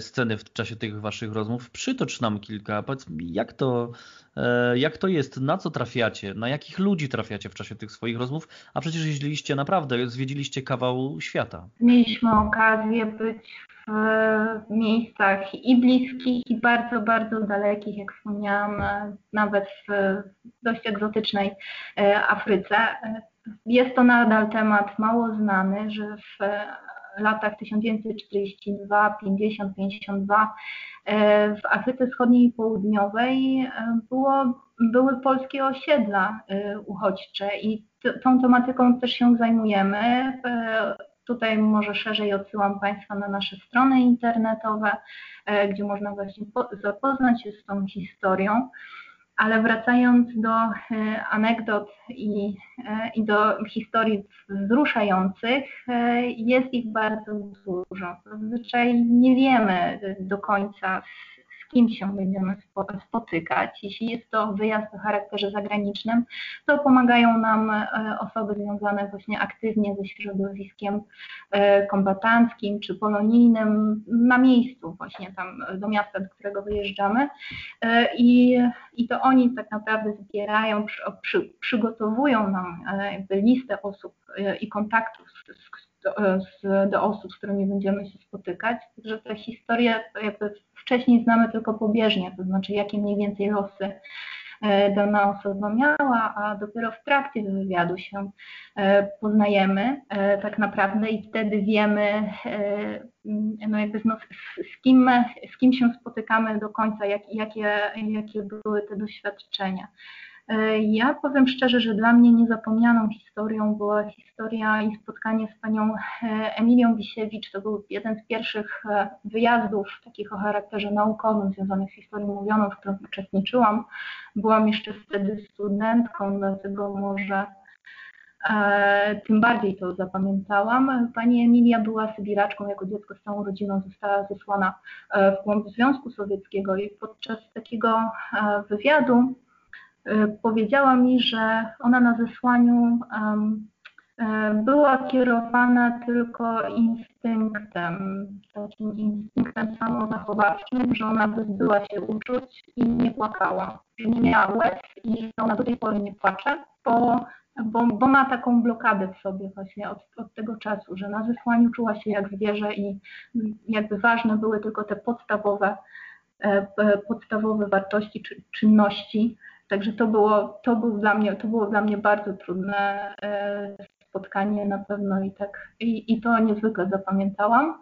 sceny w czasie tych waszych rozmów. Przytocz nam kilka. Powiedz jak to, jak to jest, na co trafiacie, na jakich ludzi trafiacie w czasie tych swoich rozmów, a przecież jeździliście naprawdę, zwiedziliście kawał świata. Mieliśmy okazję być w miejscach i bliskich, i bardzo, bardzo dalekich, jak wspomniałam, nawet w dość egzotycznej e, Afryce. Jest to nadal temat mało znany, że w latach 1942, 50, 52 w Afryce Wschodniej i Południowej e, było, były polskie osiedla e, uchodźcze i tą tematyką też się zajmujemy. E, tutaj może szerzej odsyłam Państwa na nasze strony internetowe, gdzie można właśnie zapoznać się z tą historią. Ale wracając do e, anegdot i, e, i do historii wzruszających, e, jest ich bardzo dużo. Zazwyczaj nie wiemy do końca, z kim się będziemy spotykać. Jeśli jest to wyjazd o charakterze zagranicznym, to pomagają nam e, osoby związane właśnie aktywnie ze środowiskiem e, kombatanckim czy polonijnym na miejscu, właśnie tam do miasta, do którego wyjeżdżamy. E, I, i to oni tak naprawdę zbierają, przy, przy, przygotowują nam listę osób i kontaktów z, z, do osób, z którymi będziemy się spotykać, że te historie jakby wcześniej znamy tylko pobieżnie, to znaczy jakie mniej więcej losy e, dana osoba miała, a dopiero w trakcie wywiadu się e, poznajemy e, tak naprawdę i wtedy wiemy, no jakby no, z, kim, z kim się spotykamy do końca, jak, jakie, jakie były te doświadczenia. E, ja powiem szczerze, że dla mnie niezapomnianą historią była historia i spotkanie z panią e, Emilią Wisiewicz. To był jeden z pierwszych e, wyjazdów takich o charakterze naukowym związanych z historią mówioną, w którym uczestniczyłam. Byłam jeszcze wtedy studentką, dlatego może tym bardziej to zapamiętałam. Pani Emilia była sybiraczką, jako dziecko z całą rodziną została zesłana w głąb Związku Sowieckiego i podczas takiego wywiadu powiedziała mi, że ona na zesłaniu e, była kierowana tylko instynktem, takim instynktem samozachowawczym, że ona wyzbyła się uczuć i nie płakała, że nie miała łez i że ona do tej pory nie płacze, bo, bo, bo ma taką blokadę w sobie właśnie od, od tego czasu, że na zesłaniu czuła się jak zwierzę i jakby ważne były tylko te podstawowe, e, podstawowe wartości czy czynności, Także to było, to był dla mnie, to było dla mnie bardzo trudne e, spotkanie na pewno i tak i, i to niezwykle zapamiętałam,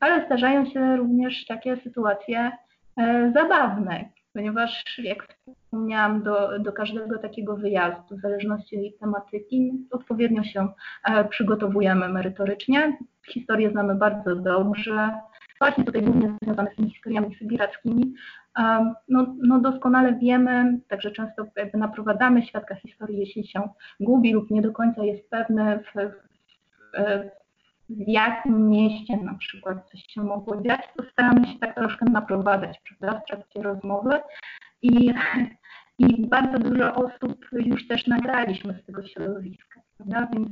ale zdarzają się również takie sytuacje e, zabawne, ponieważ jak wspomniałam, do, do każdego takiego wyjazdu, w zależności od tematyki, odpowiednio się e, przygotowujemy merytorycznie. Historię znamy bardzo dobrze, właśnie tutaj głównie związane z tymi historiami sybirackimi, no, no doskonale wiemy, także często jakby naprowadzamy świadka historii, jeśli się gubi lub nie do końca jest pewny w, w, w jakim mieście na przykład coś się mogło dziać, to staramy się tak troszkę naprowadzać prawda, w trakcie rozmowy. I, i bardzo dużo osób już też nagraliśmy z tego środowiska, prawda, więc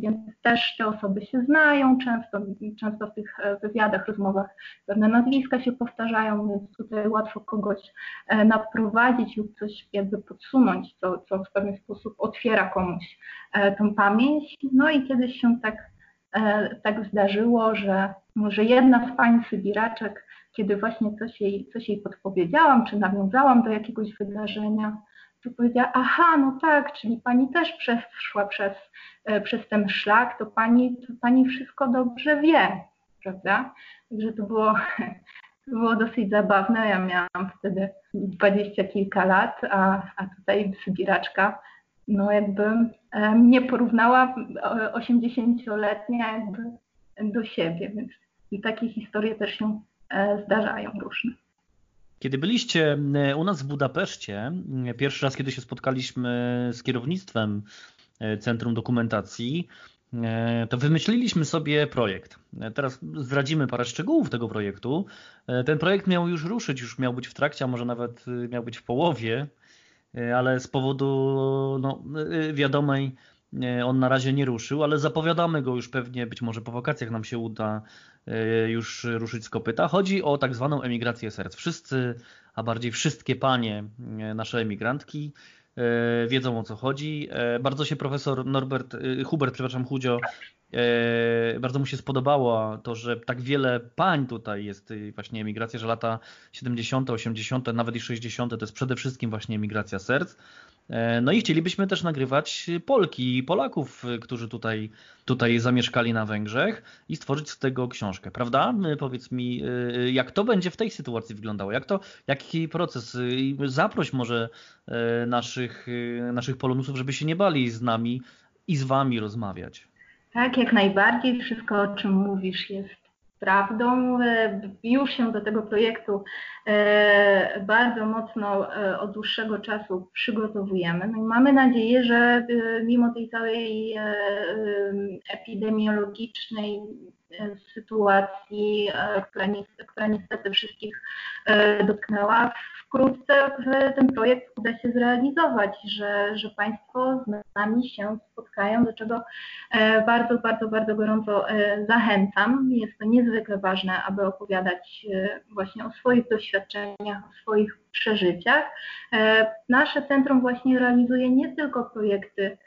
więc też te osoby się znają, często, często w tych e, wywiadach, rozmowach pewne nazwiska się powtarzają, więc tutaj łatwo kogoś e, naprowadzić lub coś jakby podsunąć, co, co w pewien sposób otwiera komuś e, tą pamięć. No i kiedyś się tak, tak zdarzyło, że, że jedna z pań Sybiraczek, kiedy właśnie coś jej, coś jej podpowiedziałam, czy nawiązałam do jakiegoś wydarzenia, to powiedziała, aha, no tak, czyli pani też przeszła przez, e, przez ten szlak, to pani, to pani wszystko dobrze wie, prawda? Także to było, to było dosyć zabawne. Ja miałam wtedy dwadzieścia kilka lat, a, a tutaj Sybiraczka no jakby nie porównała 80-letnia jakby do siebie, więc i takie historie też się e, zdarzają różne. Kiedy byliście u nas w Budapeszcie, pierwszy raz, kiedy się spotkaliśmy z kierownictwem Centrum Dokumentacji, to wymyśliliśmy sobie projekt. Teraz zdradzimy parę szczegółów tego projektu. Ten projekt miał już ruszyć, już miał być w trakcie, a może nawet miał być w połowie, ale z powodu no, wiadomej on na razie nie ruszył, ale zapowiadamy go już pewnie, być może po wakacjach nam się uda e, już ruszyć z kopyta. Chodzi o tak zwaną emigrację serc. Wszyscy, a bardziej wszystkie panie, e, nasze emigrantki, e, wiedzą o co chodzi. Bardzo się profesor Norbert, Hubert, przepraszam, Chudzio, bardzo mu się spodobało to, że tak wiele pań tutaj jest właśnie emigracja, że lata 70., 80., nawet i 60. to jest przede wszystkim właśnie emigracja serc. E, no i chcielibyśmy też nagrywać Polki i Polaków, którzy tutaj, tutaj zamieszkali na Węgrzech i stworzyć z tego książkę, prawda? E, powiedz mi, e, jak to będzie w tej sytuacji wyglądało? Jak to, jaki proces? Zaproś może naszych, naszych polonusów, żeby się nie bali z nami i z wami rozmawiać. Tak, jak najbardziej. Wszystko, o czym mówisz, jest prawdą. E, już się do tego projektu e, bardzo mocno e, od dłuższego czasu przygotowujemy. No i mamy nadzieję, że mimo tej całej epidemiologicznej sytuacji, która, niestety wszystkich dotknęła, wkrótce ten projekt uda się zrealizować, że, że Państwo z nami się spotkają, do czego e, bardzo, bardzo, bardzo gorąco e, zachęcam. Jest to niezwykle ważne, aby opowiadać e, właśnie o swoich doświadczeniach, o swoich przeżyciach. Nasze centrum właśnie realizuje nie tylko projekty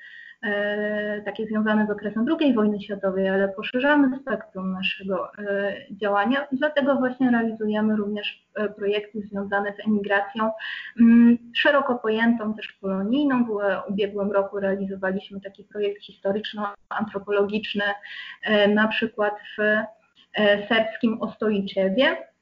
takie związane z okresem II wojny światowej, ale poszerzamy spektrum naszego e, działania. Dlatego właśnie realizujemy również e, projekty związane z emigracją mm, szeroko pojętą, też polonijną. W ubiegłym roku realizowaliśmy taki projekt historyczno-antropologiczny, na przykład w serbskim Ostojiczewie, E,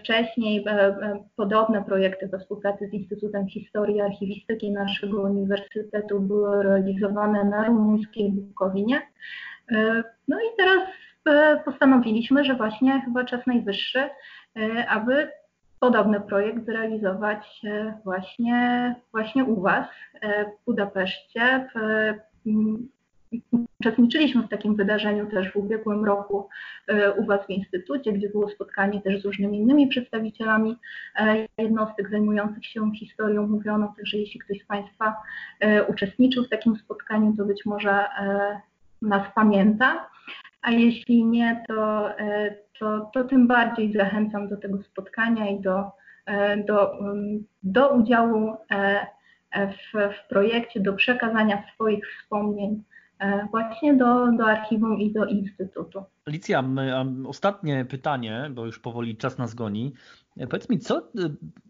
wcześniej e, e, podobne projekty we współpracy z Instytutem Historii i Archiwistyki naszego uniwersytetu były realizowane na rumuńskiej Bukowinie. No i teraz postanowiliśmy, że właśnie chyba czas najwyższy, aby podobny projekt zrealizować właśnie, właśnie u Was w Budapeszcie, w Uczestniczyliśmy w takim wydarzeniu też w ubiegłym roku e, u Was w Instytucie, gdzie było spotkanie też z różnymi innymi przedstawicielami e, jednostek zajmujących się historią. Mówiono też, że jeśli ktoś z Państwa e, uczestniczył w takim spotkaniu, to być może nas pamięta, a jeśli nie, to, to, to tym bardziej zachęcam do tego spotkania i do, do, do udziału w, w projekcie, do przekazania swoich wspomnień właśnie do, do archiwum i do instytutu. Alicja, ostatnie pytanie, bo już powoli czas nas goni. E, powiedz mi, co, e,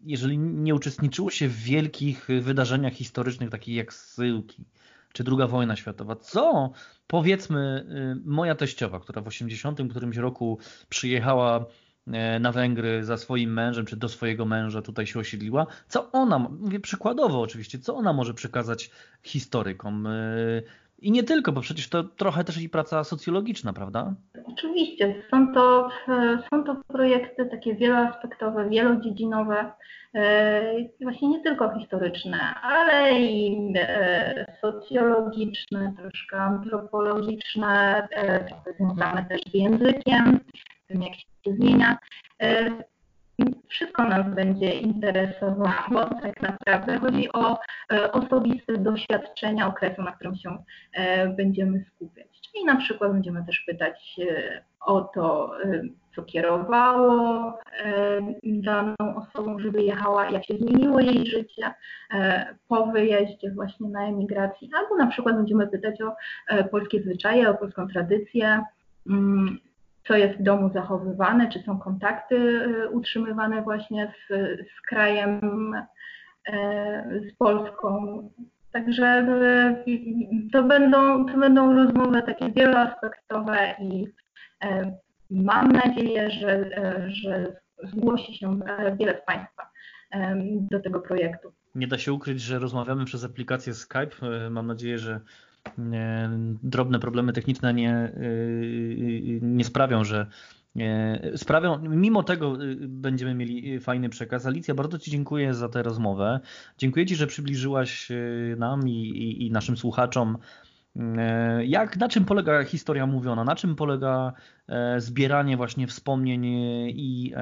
jeżeli nie uczestniczyło się w wielkich wydarzeniach historycznych, takich jak Syłki, czy druga wojna światowa, co powiedzmy moja teściowa, która w 80 którymś roku przyjechała na Węgry za swoim mężem, czy do swojego męża tutaj się osiedliła, co ona, mówię przykładowo oczywiście, co ona może przekazać historykom? I nie tylko, bo przecież to trochę też i praca socjologiczna, prawda? Oczywiście. Są to, są to projekty takie wieloaspektowe, wielodziedzinowe, e, właśnie nie tylko historyczne, ale i e, socjologiczne, troszkę antropologiczne, e, związane też z językiem, tym jak się zmienia wszystko nas będzie interesowało tak naprawdę. Chodzi o e, osobiste doświadczenia okresu, na którym się e, będziemy skupiać. Czyli na przykład będziemy też pytać e, o to, co kierowało daną osobą, że wyjechała, jak się zmieniło jej życie po wyjeździe właśnie na emigracji, albo na przykład będziemy pytać o polskie zwyczaje, o polską tradycję, mm, co jest w domu zachowywane, czy są kontakty y, utrzymywane właśnie z, z krajem, e, z Polską. Także y, to będą, to będą rozmowy takie wieloaspektowe i e, mam nadzieję, że, e, że zgłosi się wiele z Państwa do tego projektu. Nie da się ukryć, że rozmawiamy przez aplikację Skype. Mam nadzieję, że drobne problemy techniczne nie, y, nie sprawią, że e, sprawią, mimo tego będziemy mieli fajny przekaz. Alicja, bardzo Ci dziękuję za tę rozmowę. Dziękuję Ci, że przybliżyłaś nam i, i, i naszym słuchaczom jak, na czym polega historia mówiona? Na czym polega e, zbieranie właśnie wspomnień i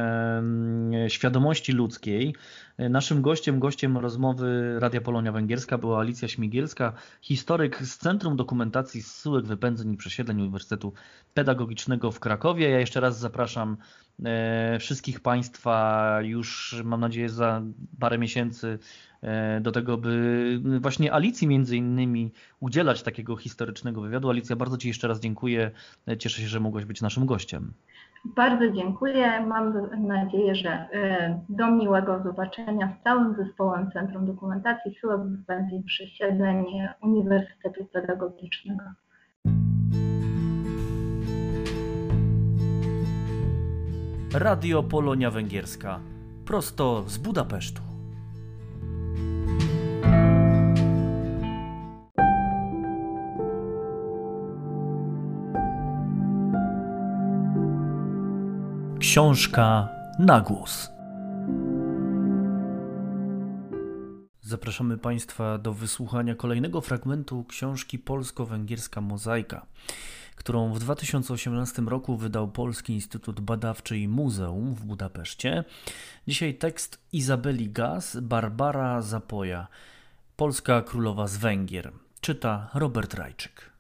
świadomości ludzkiej? E, naszym gościem, gościem rozmowy Radia Polonia Węgierska była Alicja Śmigielska, historyk z Centrum Dokumentacji Zsyłek, Wypędzeń i Przesiedleń Uniwersytetu Pedagogicznego w Krakowie. Ja jeszcze raz zapraszam wszystkich Państwa już, mam nadzieję, za parę miesięcy E, do tego, by właśnie Alicji między innymi udzielać takiego historycznego wywiadu. Alicja, bardzo Ci jeszcze raz dziękuję. Cieszę się, że mogłaś być naszym gościem. Bardzo dziękuję. Mam nadzieję, że e, do miłego zobaczenia z całym zespołem Centrum Dokumentacji Syłek Wypędzeń Przesiedleń Uniwersytetu Pedagogicznego. Radio Polonia Węgierska. Prosto z Budapesztu. Książka na głos. Zapraszamy Państwa do wysłuchania kolejnego fragmentu książki Polsko-Węgierska Mozaika, którą w 2018 roku wydał Polski Instytut Badawczy i Muzeum w Budapeszcie. Dzisiaj tekst Izabeli Gaz, Barbara Zapoja, Polska Królowa z Węgier. Czyta Robert Rajczyk.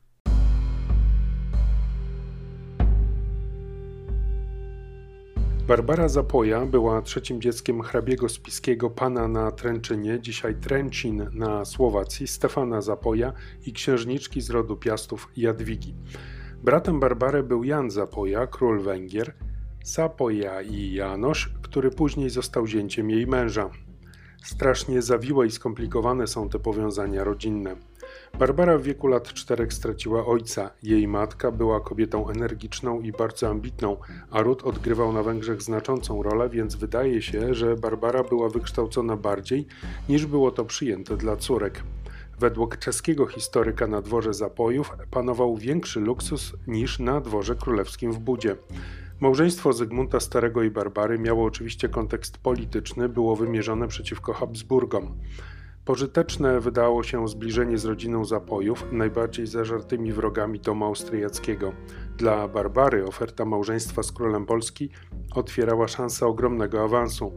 Barbara Zapoja była trzecim dzieckiem hrabiego spiskiego pana na Tręczynie, dzisiaj Tręcin na Słowacji, Stefana Zapoja i księżniczki z rodu Piastów Jadwigi. Bratem Barbary był Jan Zapoja, król Węgier, Zapoja i Janosz, który później został zięciem jej męża. Strasznie zawiłe i skomplikowane są te powiązania rodzinne. Barbara w wieku lat czterech straciła ojca. Jej matka była kobietą energiczną i bardzo ambitną, a Ród odgrywał na Węgrzech znaczącą rolę, więc wydaje się, że Barbara była wykształcona bardziej niż było to przyjęte dla córek. Według czeskiego historyka na dworze zapojów panował większy luksus niż na dworze królewskim w Budzie. Małżeństwo Zygmunta Starego i Barbary miało oczywiście kontekst polityczny, było wymierzone przeciwko Habsburgom. Pożyteczne wydało się zbliżenie z rodziną zapojów, najbardziej zażartymi wrogami domu austriackiego. Dla Barbary oferta małżeństwa z królem Polski otwierała szansę ogromnego awansu.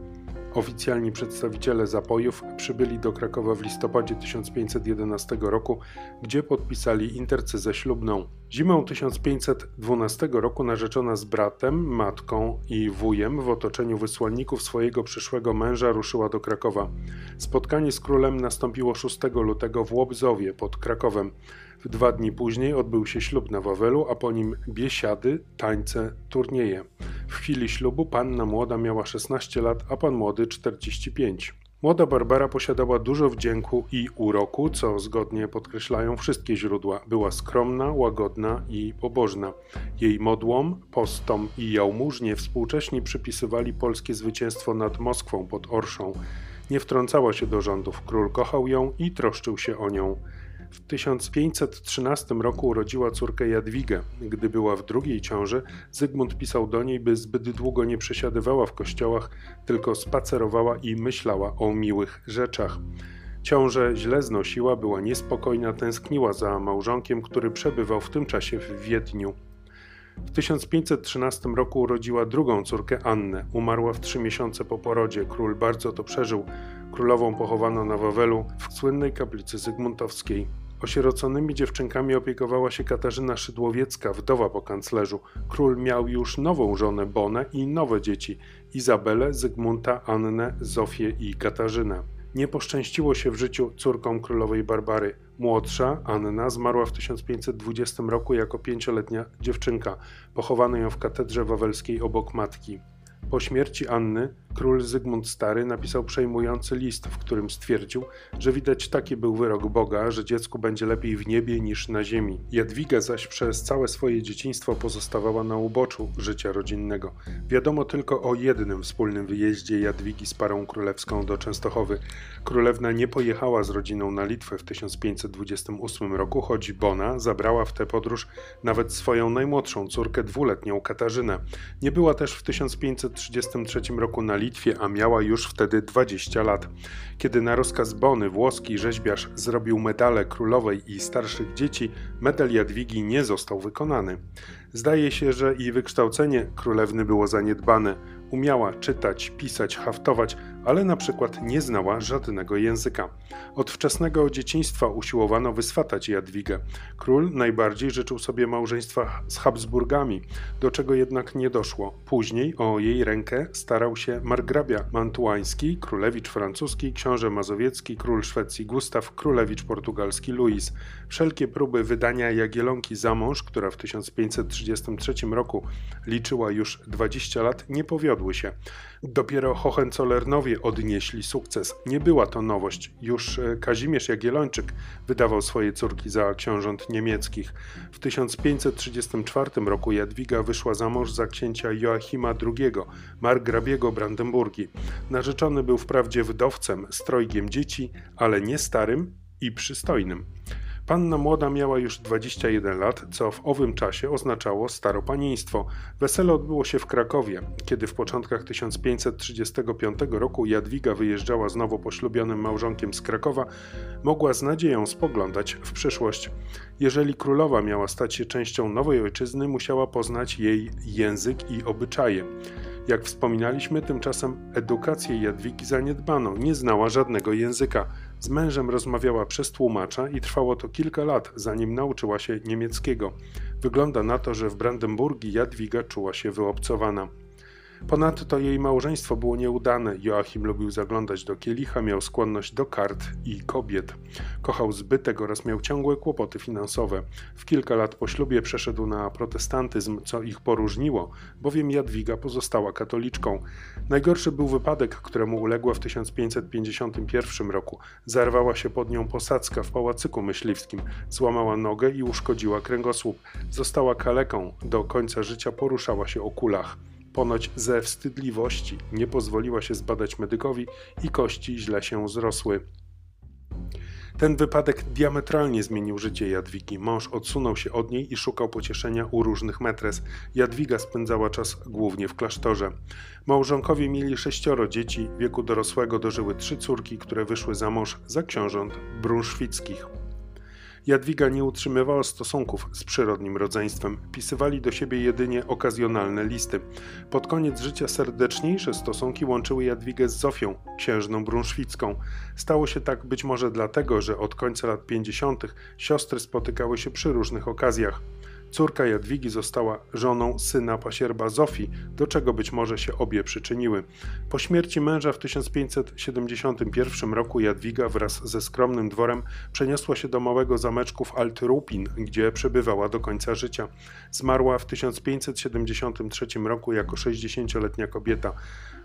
Oficjalni przedstawiciele zapojów przybyli do Krakowa w listopadzie 1511 roku, gdzie podpisali intercezę ślubną. Zimą 1512 roku narzeczona z bratem, matką i wujem w otoczeniu wysłanników swojego przyszłego męża ruszyła do Krakowa. Spotkanie z królem nastąpiło 6 lutego w Łobzowie pod Krakowem. Dwa dni później odbył się ślub na Wawelu, a po nim biesiady, tańce, turnieje. W chwili ślubu panna młoda miała 16 lat, a pan młody 45. Młoda Barbara posiadała dużo wdzięku i uroku, co zgodnie podkreślają wszystkie źródła. Była skromna, łagodna i pobożna. Jej modłom, postom i jałmużnie współcześni przypisywali polskie zwycięstwo nad Moskwą pod Orszą. Nie wtrącała się do rządów, król kochał ją i troszczył się o nią. W 1513 roku urodziła córkę Jadwigę. Gdy była w drugiej ciąży, Zygmunt pisał do niej, by zbyt długo nie przesiadywała w kościołach, tylko spacerowała i myślała o miłych rzeczach. Ciążę źle znosiła, była niespokojna, tęskniła za małżonkiem, który przebywał w tym czasie w Wiedniu. W 1513 roku urodziła drugą córkę Annę. Umarła w trzy miesiące po porodzie. Król bardzo to przeżył. Królową pochowano na Wawelu w słynnej kaplicy Zygmuntowskiej. Osieroconymi dziewczynkami opiekowała się Katarzyna Szydłowiecka, wdowa po kanclerzu. Król miał już nową żonę Bonę i nowe dzieci Izabelę, Zygmunta, Annę, Zofię i Katarzynę. Nie poszczęściło się w życiu córkom królowej Barbary. Młodsza, Anna, zmarła w 1520 roku jako pięcioletnia dziewczynka. Pochowano ją w katedrze wawelskiej obok matki. Po śmierci Anny Król Zygmunt Stary napisał przejmujący list, w którym stwierdził, że widać taki był wyrok Boga, że dziecku będzie lepiej w niebie niż na ziemi. Jadwiga zaś przez całe swoje dzieciństwo pozostawała na uboczu życia rodzinnego. Wiadomo tylko o jednym wspólnym wyjeździe Jadwigi z parą królewską do Częstochowy. Królewna nie pojechała z rodziną na Litwę w 1528 roku, choć Bona zabrała w tę podróż nawet swoją najmłodszą córkę, dwuletnią Katarzynę. Nie była też w 1533 roku na Litwie, a miała już wtedy 20 lat. Kiedy na rozkaz Bony włoski rzeźbiarz zrobił medale królowej i starszych dzieci, medal Jadwigi nie został wykonany. Zdaje się, że i wykształcenie królewny było zaniedbane. Umiała czytać, pisać, haftować, ale na przykład nie znała żadnego języka. Od wczesnego dzieciństwa usiłowano wyswatać Jadwigę. Król najbardziej życzył sobie małżeństwa z Habsburgami, do czego jednak nie doszło. Później o jej rękę starał się margrabia mantuański, królewicz francuski, książę mazowiecki, król Szwecji Gustaw, królewicz portugalski Louis. Wszelkie próby wydania Jagielonki za mąż, która w 1533 roku liczyła już 20 lat, nie powiodły się. Dopiero Hohenzollernowie odnieśli sukces. Nie była to nowość. Już e, Kazimierz Jagiellończyk wydawał swoje córki za książąt niemieckich. W 1534 roku Jadwiga wyszła za mąż za księcia Joachima II, margrabiego Brandenburgii. Narzeczony był wprawdzie wdowcem, strojgiem dzieci, ale nie starym i przystojnym. Panna młoda miała już 21 lat, co w owym czasie oznaczało staropanieństwo. Wesele odbyło się w Krakowie. Kiedy w początkach 1535 roku Jadwiga wyjeżdżała z nowo poślubionym małżonkiem z Krakowa, mogła z nadzieją spoglądać w przyszłość. Jeżeli królowa miała stać się częścią nowej ojczyzny, musiała poznać jej język i obyczaje. Jak wspominaliśmy, tymczasem edukację Jadwigi zaniedbano, nie znała żadnego języka. Z mężem rozmawiała przez tłumacza i trwało to kilka lat, zanim nauczyła się niemieckiego. Wygląda na to, że w Brandenburgii Jadwiga czuła się wyobcowana. Ponadto jej małżeństwo było nieudane. Joachim lubił zaglądać do kielicha, miał skłonność do kart i kobiet. Kochał zbytek oraz miał ciągłe kłopoty finansowe. W kilka lat po ślubie przeszedł na protestantyzm, co ich poróżniło, bowiem Jadwiga pozostała katoliczką. Najgorszy był wypadek, któremu uległa w 1551 roku. Zarwała się pod nią posadzka w pałacyku myśliwskim, złamała nogę i uszkodziła kręgosłup. Została kaleką, do końca życia poruszała się o kulach. Ponoć ze wstydliwości nie pozwoliła się zbadać medykowi i kości źle się zrosły. Ten wypadek diametralnie zmienił życie Jadwigi. Mąż odsunął się od niej i szukał pocieszenia u różnych metres. Jadwiga spędzała czas głównie w klasztorze. Małżonkowie mieli sześcioro dzieci, wieku dorosłego dożyły trzy córki, które wyszły za mąż za książąt brunszwickich. Jadwiga nie utrzymywała stosunków z przyrodnim rodzeństwem, pisywali do siebie jedynie okazjonalne listy. Pod koniec życia serdeczniejsze stosunki łączyły Jadwigę z Zofią, księżną brunszwicką. Stało się tak być może dlatego, że od końca lat 50. siostry spotykały się przy różnych okazjach. Córka Jadwigi została żoną syna pasierba Zofii, do czego być może się obie przyczyniły. Po śmierci męża w 1571 roku Jadwiga wraz ze skromnym dworem przeniosła się do małego zameczku w Alt-Rupin, gdzie przebywała do końca życia. Zmarła w 1573 roku jako 60-letnia kobieta.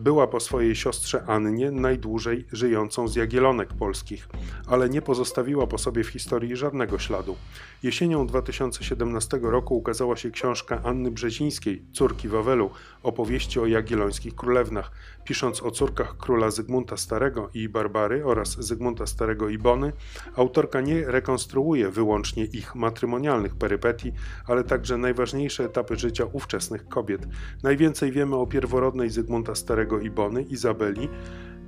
Była po swojej siostrze Annie najdłużej żyjącą z Jagielonek polskich, ale nie pozostawiła po sobie w historii żadnego śladu. Jesienią 2017 roku ukazała się książka Anny Brzezińskiej, córki Wawelu, opowieści o jagiellońskich królewnach. Pisząc o córkach króla Zygmunta Starego i Barbary oraz Zygmunta Starego i Bony, autorka nie rekonstruuje wyłącznie ich matrymonialnych perypetii, ale także najważniejsze etapy życia ówczesnych kobiet. Najwięcej wiemy o pierworodnej Zygmunta Starego i Bony, Izabeli,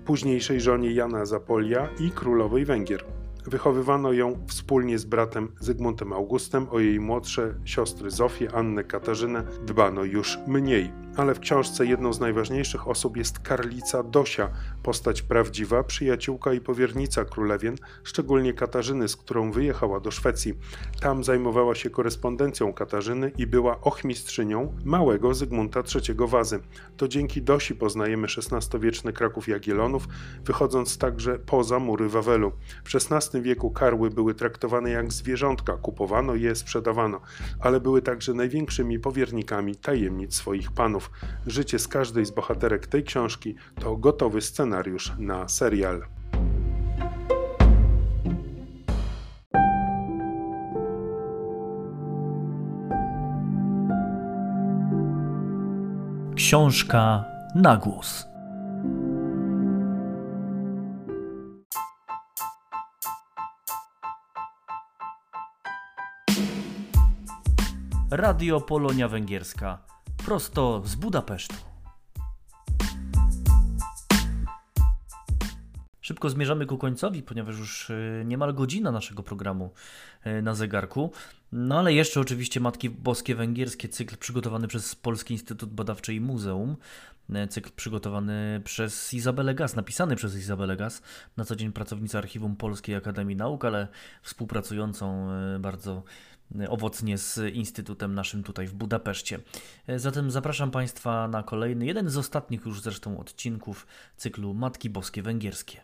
późniejszej żonie Jana Zapolia i królowej Węgier. Wychowywano ją wspólnie z bratem Zygmuntem Augustem, o jej młodsze siostry Zofię, Annę, Katarzynę dbano już mniej ale w książce jedną z najważniejszych osób jest Karlica Dosia, postać prawdziwa, przyjaciółka i powiernica królewien, szczególnie Katarzyny, z którą wyjechała do Szwecji. Tam zajmowała się korespondencją Katarzyny i była ochmistrzynią małego Zygmunta III Wazy. To dzięki Dosi poznajemy XVI-wieczny Kraków Jagiellonów, wychodząc także poza mury Wawelu. W XVI wieku karły były traktowane jak zwierzątka, kupowano je, sprzedawano, ale były także największymi powiernikami tajemnic swoich panów. Życie z każdej z bohaterek tej książki to gotowy scenariusz na serial. Książka na głos. Radio Polonia Węgierska, prosto z Budapesztu. Szybko zmierzamy ku końcowi, ponieważ już e, niemal godzina naszego programu e, na zegarku. No ale jeszcze oczywiście Matki Boskie Węgierskie, cykl przygotowany przez Polski Instytut Badawczy i Muzeum. E, cykl przygotowany przez Izabelę Gaz, napisany przez Izabelę Gaz, na co dzień pracownica Archiwum Polskiej Akademii Nauk, ale współpracującą bardzo owocnie z Instytutem naszym tutaj w Budapeszcie. Zatem zapraszam Państwa na kolejny, jeden z ostatnich już zresztą odcinków cyklu Matki Boskie Węgierskie.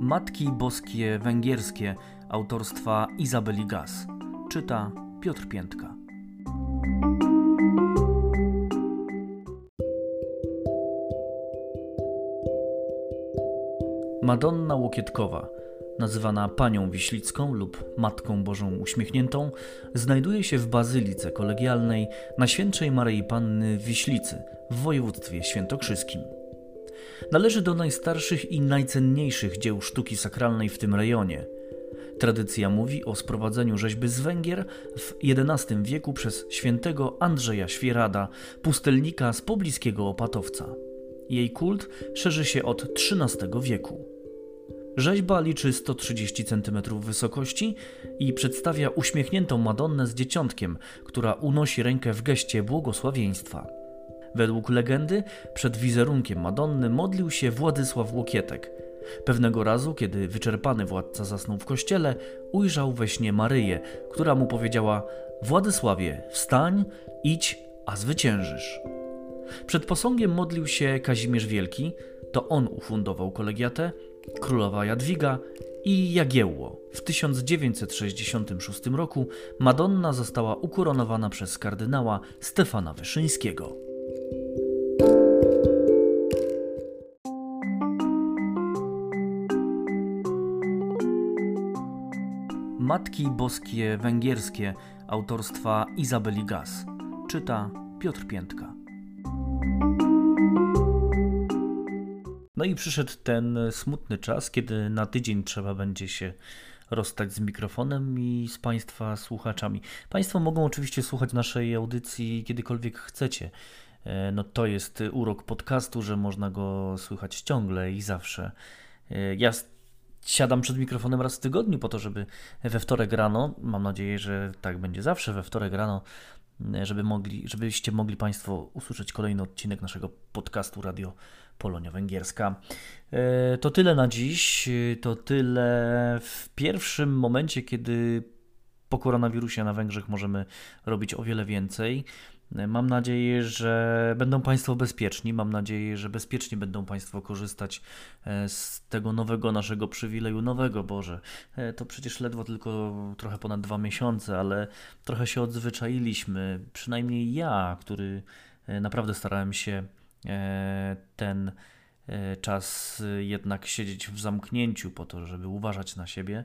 Matki Boskie Węgierskie autorstwa Izabeli Gaz. Czyta Piotr Piętka. Madonna Łokietkowa, nazywana Panią Wiślicką lub Matką Bożą Uśmiechniętą, znajduje się w bazylice kolegialnej Najświętszej Maryi Panny Wiślicy w województwie świętokrzyskim. Należy do najstarszych i najcenniejszych dzieł sztuki sakralnej w tym rejonie. Tradycja mówi o sprowadzeniu rzeźby z Węgier w XI wieku przez świętego Andrzeja Świerada, pustelnika z pobliskiego Opatowca. Jej kult szerzy się od XIII wieku. Rzeźba liczy 130 cm wysokości i przedstawia uśmiechniętą Madonnę z dzieciątkiem, która unosi rękę w geście błogosławieństwa. Według legendy przed wizerunkiem Madonny modlił się Władysław Łokietek. Pewnego razu, kiedy wyczerpany władca zasnął w kościele, ujrzał we śnie Maryję, która mu powiedziała: Władysławie, wstań, idź, a zwyciężysz. Przed posągiem modlił się Kazimierz Wielki, to on ufundował kolegiatę, królowa Jadwiga i Jagiełło. W 1966 roku Madonna została ukoronowana przez kardynała Stefana Wyszyńskiego. Matki Boskie Węgierskie autorstwa Izabeli Gaz. Czyta Piotr Piętka. No i przyszedł ten smutny czas, kiedy na tydzień trzeba będzie się rozstać z mikrofonem i z Państwa słuchaczami. Państwo mogą oczywiście słuchać naszej audycji kiedykolwiek chcecie. E, no to jest urok podcastu, że można go słychać ciągle i zawsze. E, ja siadam przed mikrofonem raz w tygodniu po to, żeby we wtorek rano, mam nadzieję, że tak będzie zawsze, we wtorek rano, żeby mogli, żebyście mogli Państwo usłyszeć kolejny odcinek naszego podcastu Radio Polonia Węgierska. E, to tyle na dziś. To tyle w pierwszym momencie, kiedy po koronawirusie na Węgrzech możemy robić o wiele więcej. Mam nadzieję, że będą Państwo bezpieczni. Mam nadzieję, że bezpiecznie będą Państwo korzystać e, z tego nowego naszego przywileju, nowego Boże. E, to przecież ledwo tylko trochę ponad dwa miesiące, ale trochę się odzwyczailiśmy. Przynajmniej ja, który e, naprawdę starałem się ten czas jednak siedzieć w zamknięciu po to, żeby uważać na siebie.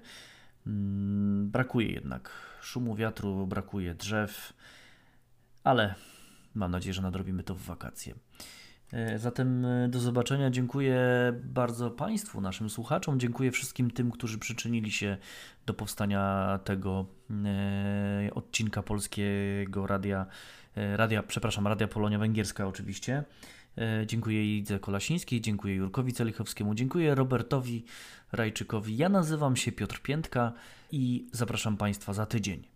Mm, brakuje jednak szumu wiatru, brakuje drzew ale mam nadzieję, że nadrobimy to w wakacje. E, zatem e, do zobaczenia. Dziękuję bardzo Państwu, naszym słuchaczom. Dziękuję wszystkim tym, którzy przyczynili się do powstania tego e, odcinka polskiego radia, radia, przepraszam, Radia Polonia Węgierska oczywiście. Dziękuję Idze Kolasińskiej, dziękuję Jurkowi Celichowskiemu, dziękuję Robertowi Rajczykowi. Ja nazywam się Piotr Piętka i zapraszam Państwa za tydzień.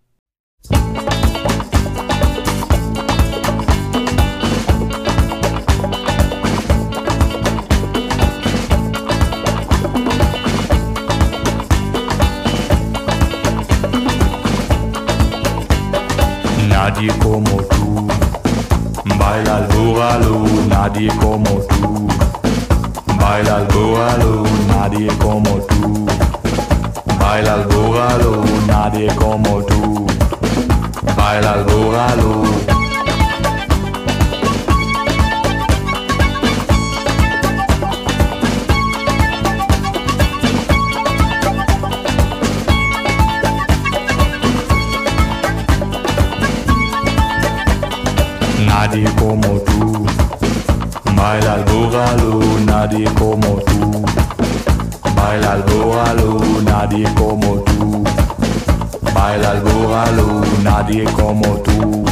Nadie como tú baila el nadie como tú baila el boogaloo, nadie como tú Baila el boogaloo, nadie como tú. Baila el boogaloo. Nadie como. Baila el boogaloo, nadie como tú. Baila el boogaloo, nadie como tú. Baila el boogaloo, nadie como tú.